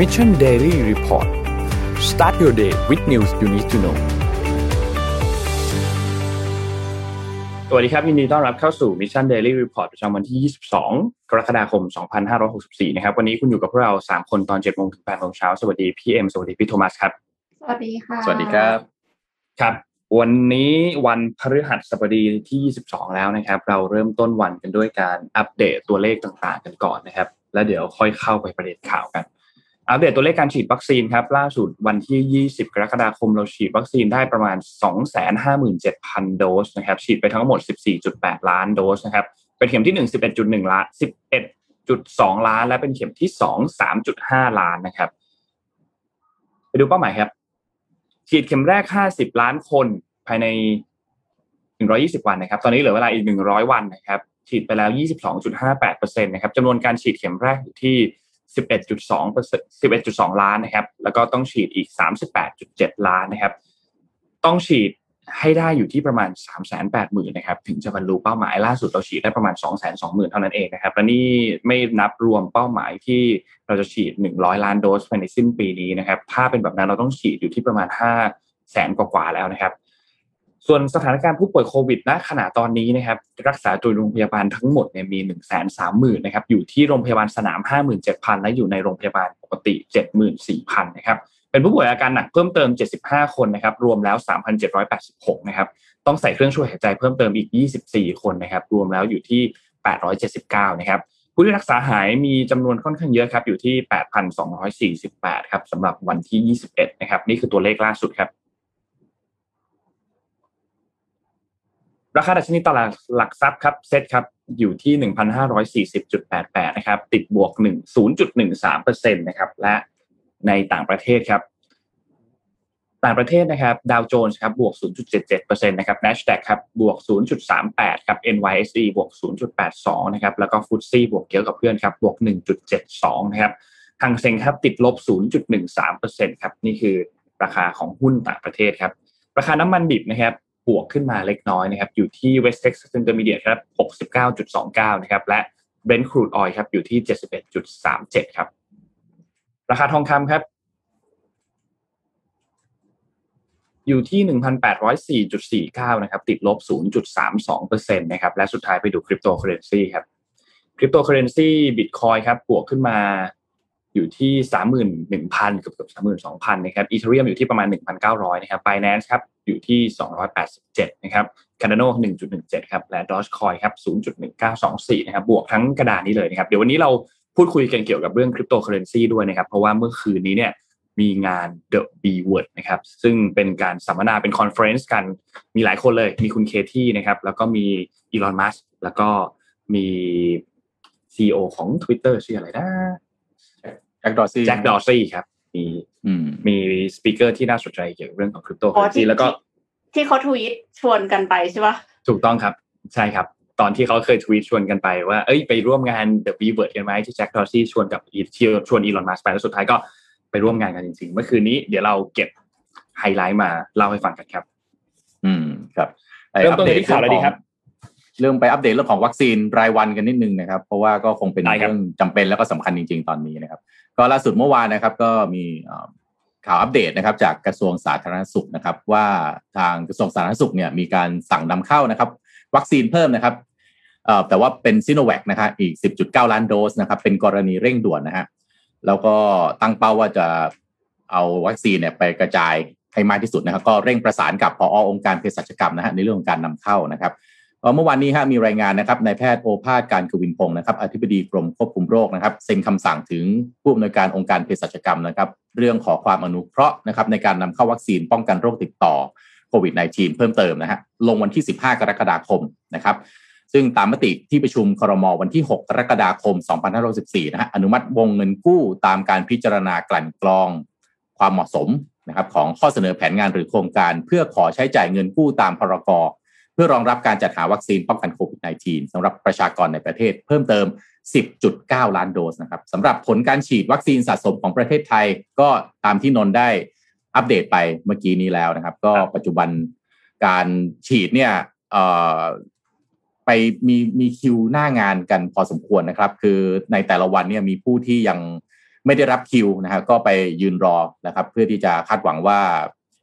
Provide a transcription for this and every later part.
Mission Daily Report start your day with news you need to know สวัสดีครับยินดีต้อนรับเข้าสู่ Mission Daily Report ประจำวันที่ 22 กรกฎาคม 2564 นะครับ วันนี้คุณอยู่กับพวกเรา 3 คนตอน7โมงถึง8โมงเช้า สวัสดีพี่เอ็มสวัสดีพี่โทมัสครับ สวัสดีค่ะ สวัสดีครับ ครับ วันนี้วันพฤหัสบดีที่ 22 แล้วนะครับ เราเริ่มต้นวันกันด้วยการอัปเดตตัวเลขต่างๆ กันก่อนนะครับ แล้วเดี๋ยวค่อยเข้าไปประเด็นข่าวกัน อัปเดตตัวเลขการฉีดวัคซีนครับล่าสุดวันที่ 20 กรกฎาคมเราฉีดวัคซีนได้ประมาณ 257,000 โดสนะครับฉีดไปทั้งหมด 14.8 ล้านโดสนะครับเป็นเข็มที่ 1 11.1 ล้าน 11.2 ล้าน และเป็นเข็มที่ 2 3.5 ล้านนะครับ ไปดูเป้าหมายครับ ฉีดเข็มแรก 50 ล้านคนภายใน 120 วันนะครับ ตอนนี้เหลือเวลาอีก 100 วันนะครับฉีดไปแล้ว 22.58%นะครับจำนวนการฉีดเข็มแรกอยู่ที่ 11.2 11.2 ล้านนะครับ แล้วก็ต้องฉีดอีก 38.7 ล้านนะครับ ต้องฉีดให้ได้อยู่ที่ประมาณ 380,000นะครับ ถึงจะบรรลุเป้าหมายล่าสุดเราฉีดได้ประมาณ 220,000 เท่านั้นเองนะครับ และนี่ไม่นับรวมเป้าหมายที่เราจะฉีด 100 ล้านโดสภายในสิ้นปีนี้นะครับ ถ้าเป็นแบบนั้นเราต้องฉีดอยู่ที่ประมาณ 5 แสนกว่าๆแล้วนะครับ ส่วนสถานการณ์ผู้ป่วยโควิดณขณะตอนนี้นะครับรักษาตัวโรงพยาบาลทั้งหมดเนี่ยมี1นึ่งแสนสามหมื่นนะครับอยู่ที่โรงพยาบาลสนาม 57,000 และอยู่ในโรงพยาบาลปกติ 74,000 นะครับเป็นผู้ป่วยอาการหนักเพิ่มเติม 75 คนนะครับรวมแล้ว 3,786 นะครับต้องใส่เครื่องช่วยหายใจเพิ่มเติมอีก 24 คนนะครับรวมแล้วอยู่ที่ 879 นะครับผู้ที่รักษาหายมีจำนวนค่อนข้างเยอะครับอยู่ที่ 8,248 ครับสำหรับวันที่ 21 นะครับนี่คือตัวเลขล่าสุดครับ ราคาดัชนีตลาดหลักทรัพย์ครับเซ็ตครับอยู่ที่ 1,540.88 นะครับ ติดบวก1 0.13%นะครับและในต่างประเทศครับต่างประเทศนะครับดาวโจนส์ครับบวก 0.77%นะครับ NASDAQ ครับบวก 0.38 ครับ NYSE บวก 0.82 นะครับ แล้วก็ฟุตซี่บวกเยอะกับเพื่อนครับบวก 1.72 นะครับหังเซ็งครับติดลบ 0.13%ครับนี่คือราคาของหุ้นต่างประเทศครับ ราคาน้ำมันดิบนะครับ บวกขึ้นมาเล็กน้อยนะครับอยู่ที่ West Texas Intermediate ครับ69.29นะครับและ Brent Crude Oil ครับอยู่ที่ 71.37ครับราคาทองคำครับ อยู่ที่ 1,804.49นะครับติดลบ 0.32%นะครับและสุดท้ายไปดูคริปโตเคอเรนซีครับคริปโตเคอเรนซีบิตคอยน์ครับบวกขึ้นมา อยู่ที่31,000เกือบเกือบ32,000นนะครับ Ethereum อยู่ที่ประมาณ1,900นเก้าร้อยนะครับ Binance ครับอยู่ที่287นะครับ Cardano 1.17ครับและ Dogecoin ครับ0.1924นะครับบวกทั้งกระดานนี้เลยนะครับเดี๋ยววันนี้เราพูดคุยกันเกี่ยวกับเรื่องคริปโตเคอเรนซีด้วยนะครับเพราะว่าเมื่อคืนนี้เนี่ยมีงาน The B Word นะครับซึ่งเป็นการสัมมนาเป็น conference กันมีหลายคนเลยมีคุณเคที่นะครับแล้วก็มีอีลอนมัสก์แล้วก็มี CEO ของ Twitter ชื่ออะไรนะ แจ็คดอซี่แจ็คดอซี่ครับ มีอืมมี speaker ที่น่าสนใจเกี่ยวกับเรื่องของคริปโตเคอร์เรนซีที่แล้วก็ที่เขาทวีตชวนกันไปใช่ปะถูกต้องครับ ใช่ครับ ตอนที่เขาเคยทวีตชวนกันไปว่าเอ้ยไปร่วมงาน The b w o r d กันไหมที่แจ็คดอซี่ชวนกับอีชวนอีลอนมัสก์ไปแล้วสุดท้ายก็ไปร่วมงานกันจริงๆ เมื่อคืนนี้เดี๋ยวเราเก็บไฮไลท์มาเล่าให้ฟังกันครับ อืมครับไปเริ่มต้นอัปที่ข่าวอะไรดีครับ เรื่องไปอัปเดตเรื่องของวัคซีนรายวันกันนิดนึงนะครับ เพราะว่าก็คงเป็นได้ครับเรื่องจำเป็นแล้วก็สำคัญจริง ๆ ตอนนี้นะครับ ก็ล่าสุดเมื่อวานนะครับ ก็มีเอ่อข่าวอัปเดตนะครับ จากกระทรวงสาธารณสุขนะครับ ว่าทางกระทรวงสาธารณสุขเนี่ยมีการสั่งนำเข้านะครับ วัคซีนเพิ่มนะครับเอ่อแต่ว่าเป็นซิโนแวคนะครับอีก 10.9 ล้านโดสนะครับ เป็นกรณีเร่งด่วนนะฮะแล้วก็ตั้งเป้าว่าจะเอาวัคซีนเนี่ยไปกระจายให้มากที่สุดนะครับ ก็เร่งประสานกับพอองค์การเภสัชกรรมนะฮะในเรื่องของการนำเข้านะครับ เมื่อวานนี้ฮะมีรายงานนะครับนายแพทย์โอภาสการกวินพงศ์นะครับอธิบดีกรมควบคุมโรคนะครับเซ็นคำสั่งถึงผู้อำนวยการองค์การเภสัชกรรมนะครับ เรื่องขอความอนุเคราะห์นะครับในการนำเข้าวัคซีนป้องกันโรคติดต่อโควิด -19 เพิ่มเติมนะฮะลงวันที่ 15 กรกฎาคมนะครับ ซึ่งตามมติที่ประชุมครมวันที่ 6 กรกฎาคม 2564นะฮะอนุมัติวงเงินกู้ตามการพิจารณากลั่นกรองความเหมาะสมนะครับของข้อเสนอแผนงานหรือโครงการ เพื่อขอใช้จ่ายเงินกู้ตามพรก พื่อรองรับการจัดหาวัคซีนป้องกันโควิด -19 สำหรับประชากรในประเทศเพิ่มเติม 10.9 ล้านโดสนะครับสำหรับผลการฉีดวัคซีนสะสมของประเทศไทย ก็ตามที่นนท์ได้อัปเดตไปเมื่อกี้นี้แล้วนะครับ ก็ปัจจุบันการฉีดเนี่ยไปมีมีคิวหน้างานกันพอสมควรนะครับ คือในแต่ละวันเนี่ยมีผู้ที่ยังไม่ได้รับคิวนะครับก็ไปยืนรอนะครับ เพื่อที่จะคาดหวังว่า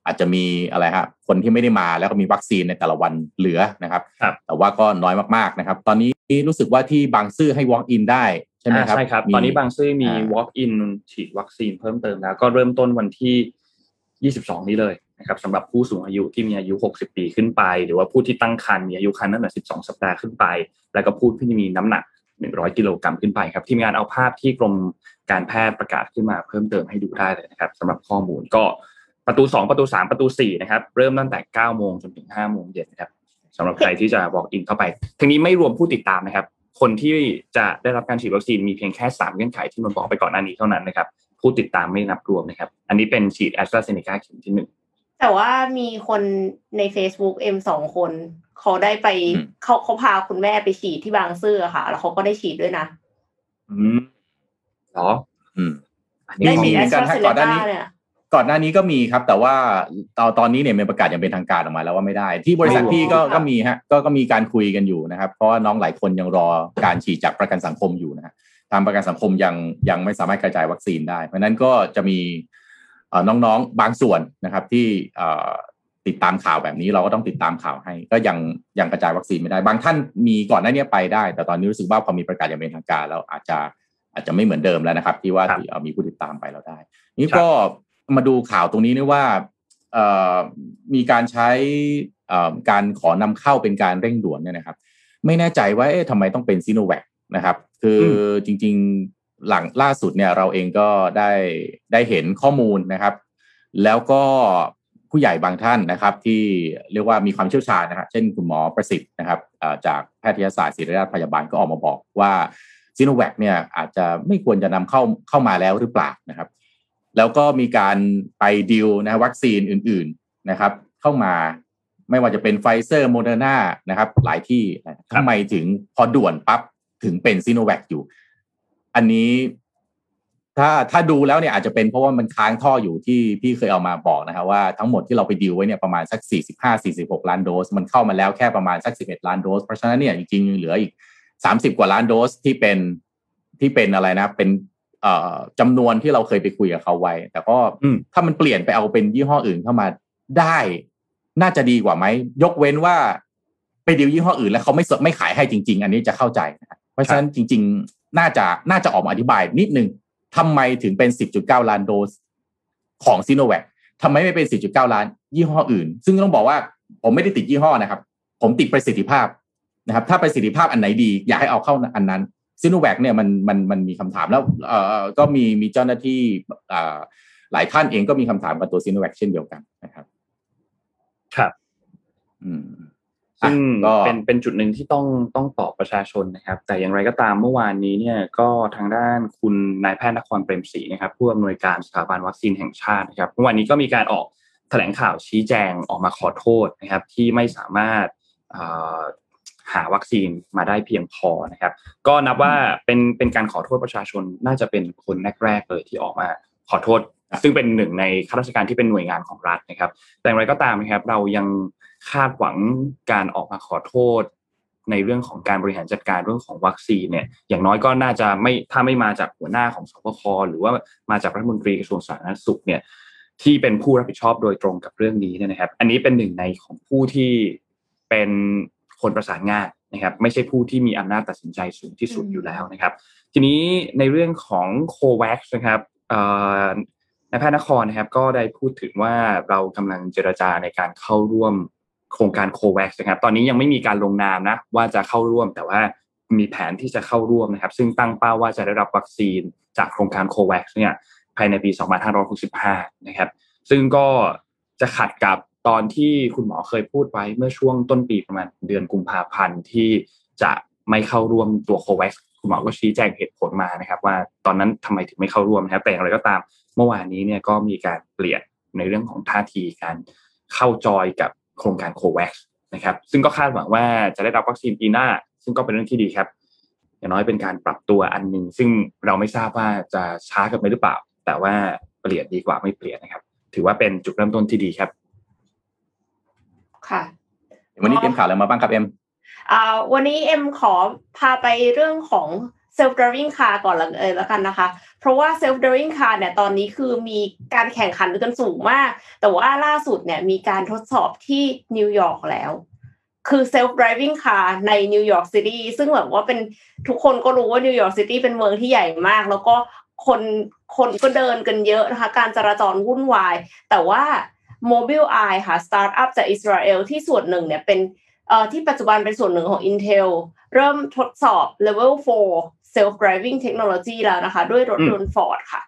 อาจจะมีอะไรฮะคนที่ไม่ได้มาแล้วก็มีวัคซีนในแต่ละวันเหลือนะครับครับ แต่ว่าก็น้อยมากๆนะครับ ตอนนี้รู้สึกว่าที่บางซื่อให้ walk in ได้ใช่ไหมครับอ่าใช่ครับมีตอนนี้บางซื่อมีอ่า walk in ฉีดวัคซีนเพิ่มเติมแล้ว ก็เริ่มต้นวันที่ 22 นี้เลยนะครับสำหรับผู้สูงอายุที่มีอายุ 60 ปีขึ้นไป หรือว่าผู้ที่ตั้งครรภ์มีอายุครรภ์ตั้งแต่ 12 สัปดาห์ขึ้นไป แล้วก็ผู้ที่มีน้ำหนัก 100 กิโลกรัมขึ้นไปครับทีมงานเอาภาพที่กรมการแพทย์ประกาศขึ้นมาเพิ่มเติมให้ดูได้เลยนะครับสำหรับข้อมูลก็ ประตู2ประตู3ประตู4นะครับ เริ่มตั้งแต่9โมงจนถึง5โมงเย็นนะครับสำหรับใครที่จะ walk in เข้าไปทีนี้ไม่รวมผู้ติดตามนะครับ คนที่จะได้รับการฉีดวัคซีนมีเพียงแค่3เงื่อนไขที่นนท์บอกไปก่อนหน้านี้เท่านั้นนะครับ ผู้ติดตามไม่นับรวมนะครับ อันนี้เป็นฉีดแอสตราเซเนกาเข็มที่หนึ่งแต่ว่ามีคนใน Facebook เอ็มสองคน เขาได้ไปอืมเขาเขาพาคุณแม่ไปฉีดที่บางซื่ออะค่ะ แล้วเขาก็ได้ฉีดด้วยนะ อืมเหรอ อืมอันนี้ได้ข้อฉีดมูแอลสตรามีการให้เซก่เนอนหน้ากานี้เนี่ย ก่อนหน้านี้ก็มีครับ แต่ว่าตอนตอนนี้เนี่ยเป็นประกาศอย่างเป็นทางการออกมาแล้วว่าไม่ได้ ที่บริษัทอ๋อพี่ก็ค่ะก็มีฮะก็ก็มีการคุยกันอยู่นะครับ เพราะว่าน้องหลายคนยังรอการฉีดจากประกันสังคมอยู่นะฮะทางประกันสังคมยังยังไม่สามารถกระจายวัคซีนได้ เพราะฉะนั้นก็จะมีเอ่อน้องๆบางส่วนนะครับที่เอ่อติดตามข่าวแบบนี้เราก็ต้องติดตามข่าวให้ ก็ยังยังกระจายวัคซีนไม่ได้ บางท่านมีก่อนหน้านี้ไปได้ แต่ตอนนี้รู้สึกว่าพอมีประกาศอย่างเป็นทางการแล้วอาจจะอาจจะไม่เหมือนเดิมแล้วนะครับ ที่ว่าครับที่เอ่อมีผู้ติดตามไปเราได้ นี่ก็ มาดูข่าวตรงนี้นี่ว่าเอ่อมีการใช้เอ่อการขอนำเข้าเป็นการเร่งด่วนเนี่ยนะครับ ไม่แน่ใจว่าเอ๊ะทำไมต้องเป็นซีโนแวคนะครับ คืออจริง ๆหลังล่าสุดเนี่ยเราเองก็ได้ได้เห็นข้อมูลนะครับ แล้วก็ผู้ใหญ่บางท่านนะครับ ที่เรียกว่ามีความเชี่ยวชาญนะครับเช่นคุณหมอประสิทธิ์นะครับเอ่อจากแพทยศาสตร์ศิริราชพยาบาลก็ออกมาบอกว่าซีโนแวคเนี่ยอาจจะไม่ควรจะนำเข้าเข้ามาแล้วหรือเปล่านะครับ แล้วก็มีการไปดิวนะวัคซีนอื่นๆนะครับ เข้ามาไม่ว่าจะเป็นไฟเซอร์โมเดอร์นานะครับหลายที่ทำไมถึงพอด่วนปั๊บถึงเป็นซีโนแวคอยู่ อันนี้ถ้าถ้าดูแล้วเนี่ยอาจจะเป็นเพราะว่ามันค้างท่ออยู่ที่พี่เคยเอามาบอกนะครับว่าทั้งหมดที่เราไปดิวไว้เนี่ยประมาณสัก 45-46 ล้านโดส มันเข้ามาแล้วแค่ประมาณสัก 11 ล้านโดส เพราะฉะนั้นเนี่ยจริงๆยังเหลืออีก 30 กว่าล้านโดสที่เป็นที่เป็นอะไรนะเป็นเอ่อ จำนวนที่เราเคยไปคุยกับเขาไว้ แต่ก็อืมถ้ามันเปลี่ยนไปเอาเป็นยี่ห้ออื่นเข้ามาได้ น่าจะดีกว่าไหม ยกเว้นว่าไปดีลยี่ห้ออื่นแล้วเขาไม่สไม่ขายให้จริง ๆ อันนี้จะเข้าใจนะครับเพราะฉะนั้นจริง ๆ น่าจะน่าจะออกมาอธิบายนิดนึงทำไมถึงเป็น 10.9 ล้านโดสของซีโนแวคทำไมไม่เป็น 10.9 ล้าน ยี่ห้ออื่น ซึ่งต้องบอกว่าผมไม่ได้ติดยี่ห้อนะครับ ผมติดประสิทธิภาพนะครับ ถ้าประสิทธิภาพอันไหนดี อยากให้เอาเข้าอันนั้น ซีโนแวคเนี่ยมันมันมันมีคำถามแล้วเอ่อก็มีมีเจ้าหน้าที่เอ่อหลายท่านเองก็มีคำถามกับตัวซีโนแวคเช่นเดียวกันนะครับ ครับ อืมซึ่งอะก็เป็นเป็นจุดหนึ่งที่ต้องต้องตอบประชาชนนะครับ แต่อย่างไรก็ตามเมื่อวานนี้เนี่ยก็ทางด้านคุณนายแพทย์นครเปรมศรีนะครับ ผู้อำนวยการสถาบันวัคซีนแห่งชาตินะครับเมื่อวานนี้ก็มีการออกแถลงข่าวชี้แจงออกมาขอโทษนะครับ ที่ไม่สามารถเอ่อ หาวัคซีนมาได้เพียงพอนะครับ ก็นับว่าเป็นเป็นการขอโทษประชาชนน่าจะเป็นคนแรกๆเลยที่ออกมาขอโทษ ซึ่งเป็นหนึ่งในข้าราชการที่เป็นหน่วยงานของรัฐนะครับ แต่อย่างไรก็ตามนะครับ เรายังคาดหวังการออกมาขอโทษ ในเรื่องของการบริหารจัดการเรื่องของวัคซีนเนี่ย อย่างน้อยก็น่าจะไม่ถ้าไม่มาจากหัวหน้าของสบคหรือว่ามาจากรัฐมนตรีกระทรวงสาธารณสุขเนี่ยที่เป็นผู้รับผิดชอบโดยตรงกับเรื่องนี้เนี่ยนะครับ อันนี้เป็นหนึ่งในของผู้ที่เป็น คนประสานงานนะครับไม่ใช่ผู้ที่มีอำนาจตัดสินใจสูงที่สุดอยู่แล้วนะครับ ทีนี้ในเรื่องของโควัคนะครับเอ่อนายแพทย์นครนะครับก็ได้พูดถึงว่าเรากำลังเจรจาในการเข้าร่วมโครงการโควัคนะครับตอนนี้ยังไม่มีการลงนามนะว่าจะเข้าร่วมแต่ว่ามีแผนที่จะเข้าร่วมนะครับ ซึ่งตั้งเป้าว่าจะได้รับวัคซีนจากโครงการโควัคเนี่ยภายในปี 2565 นะครับ ซึ่งก็จะขัดกับ ตอนที่คุณหมอเคยพูดไว้เมื่อช่วงต้นปีประมาณเดือนกุมภาพันธ์ที่จะไม่เข้าร่วมตัวโควัคคุณหมอก็ชี้แจงเหตุผลมานะครับ ว่าตอนนั้นทำไมถึงไม่เข้าร่วมนะครับแต่อย่างไรก็ตามเมื่อวานนี้เนี่ยก็มีการเปลี่ยนในเรื่องของท่าทีการเข้าจอยกับโครงการโควัคนะครับ ซึ่งก็คาดหวังว่าจะได้รับวัคซีนปีหน้า ซึ่งก็เป็นเรื่องที่ดีครับ อย่างน้อยเป็นการปรับตัวอันหนึ่งซึ่งเราไม่ทราบว่าจะช้ากันไปหรือเปล่า แต่ว่าเปลี่ยนดีกว่าไม่เปลี่ยนนะครับ ถือว่าเป็นจุดเริ่มต้นที่ดีครับ ค่ะ วันนี้เตรียมข่าวอะไรมาบ้างครับเอ็มอ่าวันนี้เอ็มขอพาไปเรื่องของ self driving car ก่อนเลยแล้วกันนะคะ เพราะว่า self driving car เนี่ยตอนนี้คือมีการแข่งขันกันสูงมาก แต่ว่าล่าสุดเนี่ยมีการทดสอบที่นิวยอร์กแล้ว คือ self driving car ในนิวยอร์กซิตี้ซึ่งแบบว่าเป็นทุกคนก็รู้ว่านิวยอร์กซิตี้เป็นเมืองที่ใหญ่มาก แล้วก็คนคนก็เดินกันเยอะนะคะ การจราจรวุ่นวาย แต่ว่า Mobile Eye ค่ะสตาร์ทอัพจากอิสราเอลที่ส่วนหนึ่งเนี่ยเป็นเอ่อที่ปัจจุบันเป็นส่วนหนึ่งของ Intel เริ่มทดสอบ Level 4 Self Driving Technology แล้วนะคะ ด้วยรถยนต์ Ford ค่ะ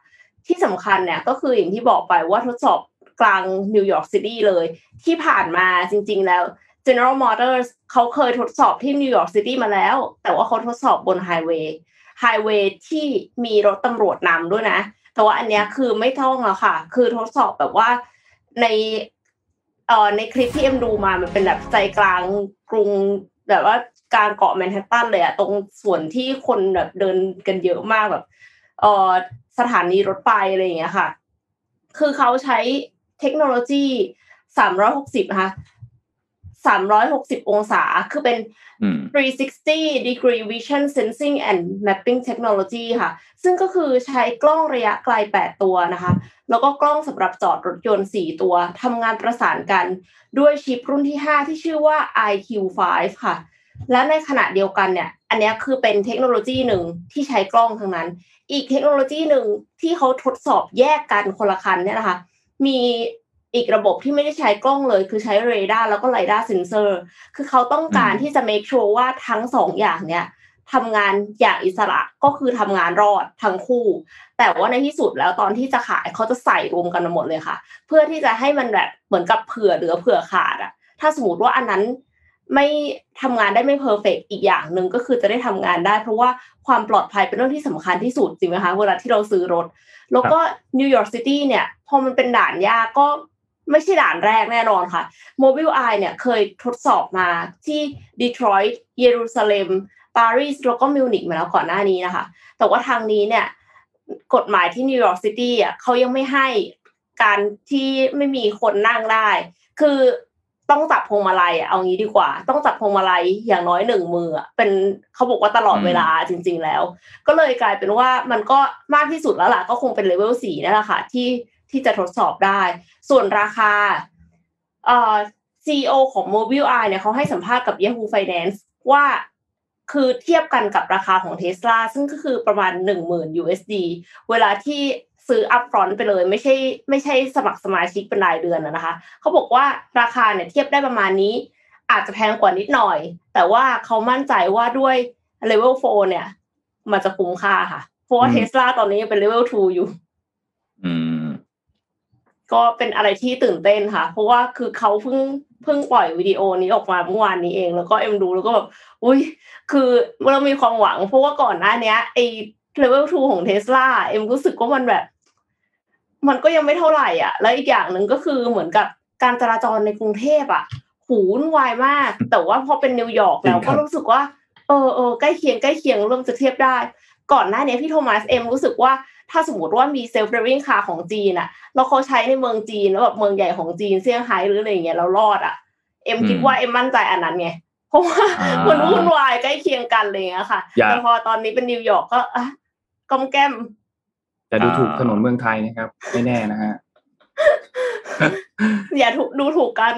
ที่สำคัญเนี่ยก็คืออย่างที่บอกไปว่าทดสอบกลางนิวยอร์กซิตี้เลย ที่ผ่านมาจริง ๆ แล้ว General Motors เขาเคยทดสอบที่นิวยอร์กซิตี้มาแล้ว แต่ว่าเขาทดสอบบน highway highway ที่มีรถตำรวจนำด้วยนะ แต่ว่าอันเนี้ยคือไม่ต้องแล้วค่ะ คือทดสอบแบบว่า ในเอ่อในคลิปที่เอ็มดูมามันเป็นแบบใจกลางกรุงแบบว่ากลางเกาะแมนฮัตตันเลยอะตรงส่วนที่คนแบบเดินกันเยอะมากแบบเอ่อสถานีรถไฟอะไรอย่างเงี้ยค่ะ คือเขาใช้เทคโนโลยี360นะคะ 360 องศา คือเป็นอืม360 degree vision sensing and mapping technology ค่ะ ซึ่งก็คือใช้กล้องระยะไกล 8 ตัวนะคะ แล้วก็กล้องสำหรับจอดรถยนต์ 4 ตัว ทำงานประสานกันด้วยชิปรุ่นที่ 5 ที่ชื่อว่า iQ5 ค่ะ และในขณะเดียวกันเนี่ย อันเนี้ยคือเป็นเทคโนโลยีหนึ่งที่ใช้กล้องทั้งนั้น อีกเทคโนโลยีหนึ่งที่เขาทดสอบแยกกันคนละคันเนี่ยนะคะ มี อีกระบบที่ไม่ได้ใช้กล้องเลย คือใช้เรดาร์แล้วก็ไลดาร์เซนเซอร์ คือเขาต้องการอืมที่จะ make sure ว่าทั้งสองอย่างเนี่ยทำงานอย่างอิสระก็คือทำงานรอดทั้งคู่ แต่ว่าในที่สุดแล้วตอนที่จะขายเขาจะใส่รวมกันมาหมดเลยค่ะ เพื่อที่จะให้มันแบบเหมือนกับเผื่อเหลือเผื่อขาดอะถ้าสมมติว่าอันนั้นไม่ทำงานได้ไม่ perfect อีกอย่างหนึ่งก็คือจะได้ทำงานได้ เพราะว่าความปลอดภัยเป็นเรื่องที่สำคัญที่สุดจริงไหมคะเวลาที่เราซื้อรถ แล้วก็นิวยอร์กซิตี้เนี่ย พอมันเป็นด่านยากก็ ไม่ใช่ด่านแรกแน่นอนค่ะ Mobile Eye เนี่ยเคยทดสอบมาที่ดีทรอยต์เยรูซาเล็มปารีสแล้วก็มิวนิกมาแล้วก่อนหน้านี้นะคะ แต่ว่าทางนี้เนี่ยกฎหมายที่นิวยอร์กซิตี้อะเขายังไม่ให้การที่ไม่มีคนนั่งได้ คือต้องจับพวงมาลัยอะเอางี้ดีกว่า ต้องจับพวงมาลัยอย่างน้อยหนึ่งมืออะเป็นเขาบอกว่าตลอดเวลาจริง ๆ แล้ว ก็เลยกลายเป็นว่ามันก็มากที่สุดแล้วล่ะก็คงเป็นเลเวลสี่นั่นแหละค่ะที่ ที่จะทดสอบได้ ส่วนราคาเอ่อ CEO ของ Mobile Eye เนี่ยเขาให้สัมภาษณ์กับ Yahoo Finance ว่าคือเทียบกันกับราคาของ Tesla ซึ่งก็คือประมาณ 10,000 USD เวลาที่ซื้อ upfront ไปเลย ไม่ใช่ไม่ใช่สมัครสมาชิกเป็นรายเดือนนะนะคะเขาบอกว่าราคาเนี่ยเทียบได้ประมาณนี้ อาจจะแพงกว่านิดหน่อย แต่ว่าเขามั่นใจว่าด้วย level 4เนี่ย มันจะคุ้มค่าค่ะ เพราะว่าอืม Tesla ตอนนี้ยังเป็น level 2อยู่อืม ก็เป็นอะไรที่ตื่นเต้นค่ะ เพราะว่าคือเขาเพิ่งเพิ่งปล่อยวิดีโอนี้ออกมาเมื่อวานนี้เอง แล้วก็เอ็มดูแล้วก็แบบอุ้ยคือเรามีความหวัง เพราะว่าก่อนหน้าเนี้ยไอ้ level 2ของเทสลาเอ็มรู้สึกว่ามันแบบ มันก็ยังไม่เท่าไหร่อะ แล้วอีกอย่างหนึ่งก็คือเหมือนกับการจราจรในกรุงเทพอะหูวุ่นวายมาก แต่ว่าพอเป็นนิวยอร์กแล้วจริงครับก็รู้สึกว่าเออเออใกล้เคียงใกล้เคียงเริ่มจะเทียบได้ ก่อนหน้านี้พี่โทมัสเอ็มรู้สึกว่า ถ้าสมมติว่ามีเซลฟ์ r i ร i งคาของจีนอะแล้วเขาใช้ในเมืองจีนแล้วแบบเมืองใหญ่ของจีนเซี่ยงไฮ้หรืออะไรอย่างเงี้ยแล้วรอดอะเอ็มอืมคิดว่าเอ็มมั่นใจอันนั้นไงเพราะว่าอ่ามัมันวุ่นวายใกล้เคียงกันเลยอะค่ะอย่าแต่พอตอนนี้เป็นนิวยอร์กก็อะก้อมแก้ม แต่ดูถูกอ่าถนนเมืองไทยนะครับ ไม่แน่นะฮะอย่าถูกดูถูกกัน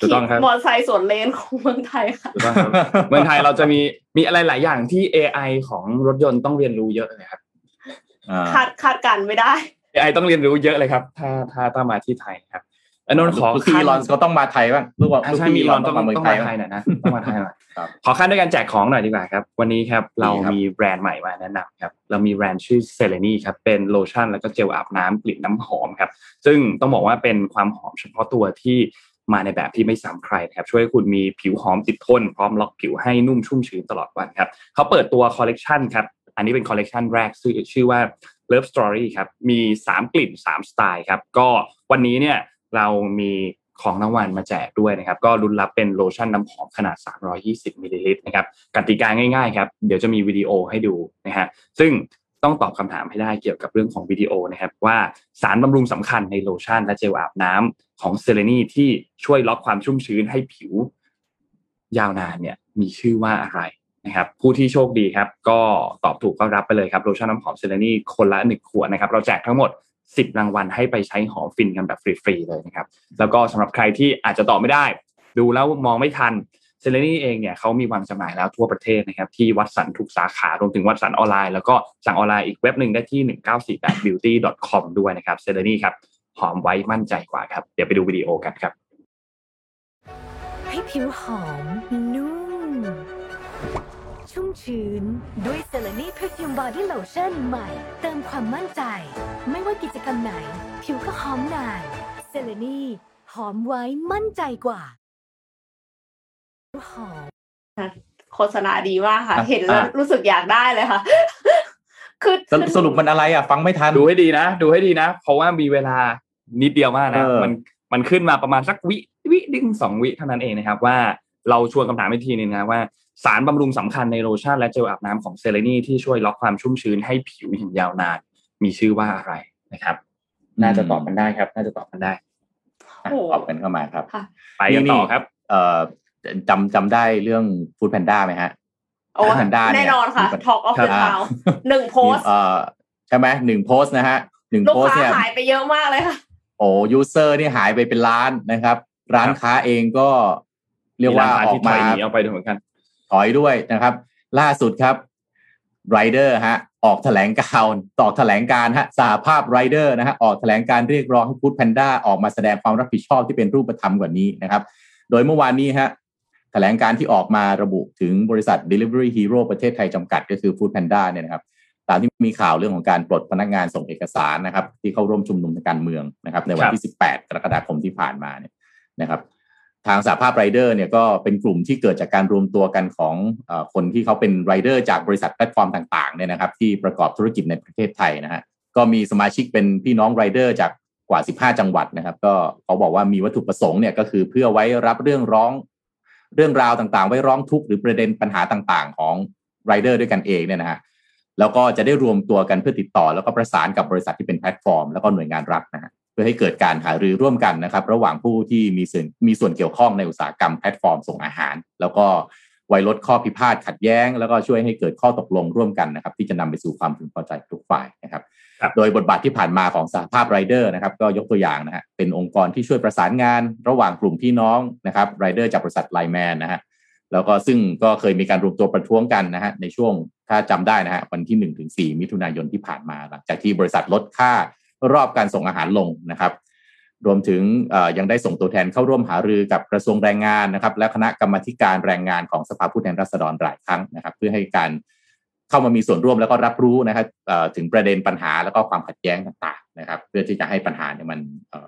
ถูกต้องครับขี่มอเตอร์ไซค์สวนเลนของเมืองไทยค่ะถูกต้องครับเมืองไทยเราจะมีมีอะไรหลายอย่างที่ AI ของรถยนต์ต้องเรียนรู้เยอะเลยครับอ่า คาดคาดการณ์ไม่ได้ AI ต้องเรียนรู้เยอะเลยครับ ถ้าถ้าถ้ามาที่ไทยครับอนนท์ขอลูกพี่ขั้นลอนก็ต้องมาไทยบ้างลูกว่าอ่าลูกใช่พี่มีลรออนนต้ต้อองงมาเมืองต้องไทมายไทบ้างยหน่อยนะต้องมาไทยหน่อยครับขอขั้นด้วยการแจกของหน่อยดีกว่าครับ วันนี้ครับเราดีครับมีแบรนด์ใหม่มาแนะนำครับ เรามีแบรนด์ชื่อเซเลนีครับเป็นโลชั่นแล้วก็เจลอาบน้ำกลิ่นน้ำหอมครับ ซึ่งต้องบอกว่าเป็นความหอมเฉพาะตัวที่มาในแบบที่ไม่ซ้ำใครนะครับช่วยให้คุณมีผิวหอมติดทน พร้อมล็อกผิวให้นุ่มชุ่มชื้นตลอดวันครับเขาเปิดตัวคอลเลกชันครับ อันนี้เป็นคอลเลกชันแรกชื่อชื่อว่า Love Story ครับมี 3 กลิ่น 3 สไตล์ครับก็วันนี้เนี่ยเรามีของรางวัลมาแจกด้วยนะครับก็ลุ้นรับเป็นโลชั่นน้ำหอมขนาด 320มิลลิลิตรนะครับกติกาง่ายๆครับเดี๋ยวจะมีวิดีโอให้ดูนะฮะซึ่งต้องตอบคำถามให้ได้เกี่ยวกับเรื่องของวิดีโอนะครับว่าสารบำรุงสำคัญในโลชั่นและเจลอาบน้ำของเซเลนีที่ช่วยล็อกความชุ่มชื้นให้ผิวยาวนานเนี่ยมีชื่อว่าอะไร นะครับผู้ที่โชคดีครับ ก็ตอบถูกก็รับไปเลยครับโลชั่นน้ำหอมเซเลนีคนละหนึ่งขวดนะครับเราแจกทั้งหมด 10 รางวัลให้ไปใช้หอมฟินกันแบบฟรีๆเลยนะครับแล้วก็สำหรับใครที่อาจจะตอบไม่ได้ ดูแล้วมองไม่ทันเซเลนีเองเนี่ยเขามีวางจำหน่ายแล้วทั่วประเทศนะครับที่วัตสันทุกสาขารวมถึงวัตสันออนไลน์แล้วก็สั่งออนไลน์อีกเว็บหนึ่งได้ที่ 1948beauty.com ด้วยนะครับเซเลนีครับหอมไว้มั่นใจกว่าครับ เดี๋ยวไปดูวิดีโอกันครับ ให้ผิวหอมนุ่ม ชุ่มชื้น ด้วยเซเลนี Perfume Body Lotionใหม่ เติมความมั่นใจ ไม่ว่ากิจกรรมไหน ผิวก็หอมนานเซเลนีหอมไว้มั่นใจกว่าหอมโฆษณาดีมากค่ะอะเห็นแล้วอะรู้สึกอยากได้เลยค่ะคือสรุปสรุปมันอะไรอะ ฟังไม่ทัน ดูให้ดีนะ ดูให้ดีนะ เพราะว่ามีเวลานิดเดียวมากนะเออมันมันขึ้นมาประมาณสักวิวินึงสองวิเท่านั้นเองนะครับ ว่าเราทวนคำถามอีกทีหนึงนะว่า สารบำรุงสำคัญในโลชั่นและเจลอาบน้ำของเซเลนีที่ช่วยล็อกความชุ่มชื้นให้ผิวอย่างยาวนาน มีชื่อว่าอะไรนะครับ น่าจะตอบกันได้ครับ น่าจะตอบกันได้อะโอ้โหตอบกันเข้ามาครับค่ะไปกันต่อครับ เอ่อจำจำได้เรื่องฟูดแพนด้าไหมฮะโอ้แพนด้าเนี่ยแน่นอนค่ะมีปัญ Talk of the Town ครับ หนึ่งโพสต์เอ่อใช่ไหมหนึ่งโพสต์นะฮะหนึ่งโพสต์ลูกค้าเนี่ยหายไปเยอะมากเลยค่ะ โอ้ user นี่หายไปเป็นล้านนะครับ ร้านค้าเองก็เรียกว่ามีร้นค้ออที่กถมาอยหนีออกไปด้วยเหมือนกัน ถอยด้วยนะครับ ล่าสุดครับไรเดอร์ฮะออกแถลงการณ์ต่อแถลงการณ์ฮะสหภาพไรเดอร์นะฮะออกแถลงการณ์เรียกร้องให้ Food Panda ออกมาแสดงความรับผิดชอบที่เป็นรูปธรรมกว่านี้นะครับ โดยเมื่อวานนี้ฮะแถลงการณ์ที่ออกมาระบุถึงบริษัท Delivery Hero ประเทศไทยจำกัดก็คือ Food Panda เนี่ยนะครับตามที่มีข่าวเรื่องของการปลดพนักงานส่งเอกสารนะครับ ที่เข้าร่วมชุมนุมทางการเมืองนะครับ ในวันที่ 18 กรกฎาคมที่ผ่านมาเนี่ยนะครับ ทางสหภาพไรเดอร์เนี่ยก็เป็นกลุ่มที่เกิดจากการรวมตัวกันของคนที่เขาเป็นไรเดอร์จากบริษัทแพลตฟอร์มต่างๆเนี่ยนะครับ ที่ประกอบธุรกิจในประเทศไทยนะฮะก็มีสมาชิกเป็นพี่น้องไรเดอร์จากกว่า 15 จังหวัดนะครับ ก็เขาบอกว่ามีวัตถุประสงค์เนี่ยก็คือเพื่อไว้รับเรื่องร้องเรื่องราวต่างๆ ไว้ร้องทุกข์หรือประเด็นปัญหาต่างๆ ของไรเดอร์ด้วยกันเองเนี่ยนะฮะแล้วก็จะได้รวมตัวกันเพื่อติดต่อ แล้วก็ประสานกับบริษัทที่เป็นแพลตฟอร์ม แล้วก็หน่วยงานรัฐนะฮะ เพื่อให้เกิดการหารือร่วมกันนะครับ ระหว่างผู้ที่มีส่วนมีส่วนเกี่ยวข้องในอุตสาหกรรมแพลตฟอร์มส่งอาหาร แล้วก็ไว้ลดข้อพิพาทขัดแย้ง แล้วก็ช่วยให้เกิดข้อตกลงร่วมกันนะครับ ที่จะนำไปสู่ความพึงพอใจทุกฝ่ายนะครับครับ โดยบทบาทที่ผ่านมาของสหภาพไรเดอร์นะครับ ก็ยกตัวอย่างนะฮะเป็นองค์กรที่ช่วยประสานงาน ระหว่างกลุ่มพี่น้องนะครับไรเดอร์จากบริษัทไลแมนนะฮะแล้วก็ซึ่งก็เคยมีการรวมตัวประท้วงกันนะฮะในช่วงถ้าจำได้นะฮะวันที่1นถึงสมิถุนายนที่ผ่านมาหลังจากที่บริษัทลดค่า รอบการส่งอาหารลงนะครับ รวมถึงยังได้ส่งตัวแทนเข้าร่วมหารือกับกระทรวงแรงงานนะครับ และคณะกรรมการแรงงานของสภาผู้แทนราษฎรหลายครั้งนะครับ เพื่อให้การเข้ามามีส่วนร่วมแล้วก็รับรู้นะครับถึงประเด็นปัญหาแล้วก็ความขัดแย้งต่างๆนะครับ เพื่อที่จะให้ปัญหาเนี่ยมัน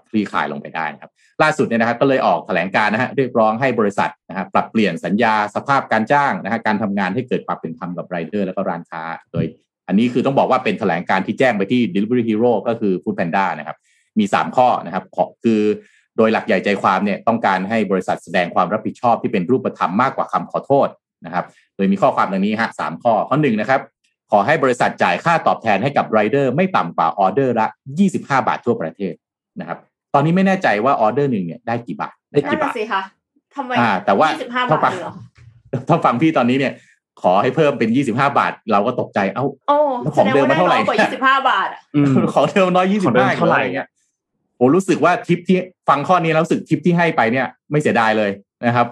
คลี่คลายลงไปได้นะครับ ล่าสุดเนี่ยนะครับก็เลยออกแถลงการนะฮะเรียกร้องให้บริษัทนะฮะปรับเปลี่ยนสัญญาสภาพการจ้างนะฮะการทำงานให้เกิดความเป็นธรรมกับไรเดอร์ แล้วก็ร้านค้า โดย อันนี้คือต้องบอกว่าเป็นแถลงการที่แจ้งไปที่ Delivery Hero ก็คือ Food Panda นะครับ มี 3 ข้อนะครับขอคือโดยหลักใหญ่ใจความเนี่ยต้องการให้บริษัทแสดงความรับผิดชอบที่เป็นรูปธรรมมากกว่าคำขอโทษนะครับ โดยมีข้อความดังนี้ฮะสามข้อ ข้อหนึ่งนะครับ ขอให้บริษัทจ่ายค่าตอบแทนให้กับไรเดอร์ไม่ต่ำกว่าออเดอร์ละ 25 บาททั่วประเทศนะครับ ตอนนี้ไม่แน่ใจว่าออเดอร์หนึ่งเนี่ยได้กี่บาท ได้นั่กี่นบาน่ะทสิคะทำไมอ่าแต่ว่ายี่สิบห้าถ้าบาฟัทงเลยเหรอถ้าฟังพี่ตอนนี้เนี่ย ขอให้เพิ่มเป็น25บาท เราก็ตกใจเอ้าโอ้แล้วของเดิมมันเท่าไหร่แสดงว่ด้อยกว่ายี่สิบห้าบาทอะอืมของเดิมน้อยยี่ขสิอบงเดิมห้าเท่าไหร่เงี้ยผมรู้สึกว่าทิปที่ฟังข้อนี้แล้วรู้สึกทิปที่ให้ไปเนี่ย ไม่เสียดายเลยนะครับ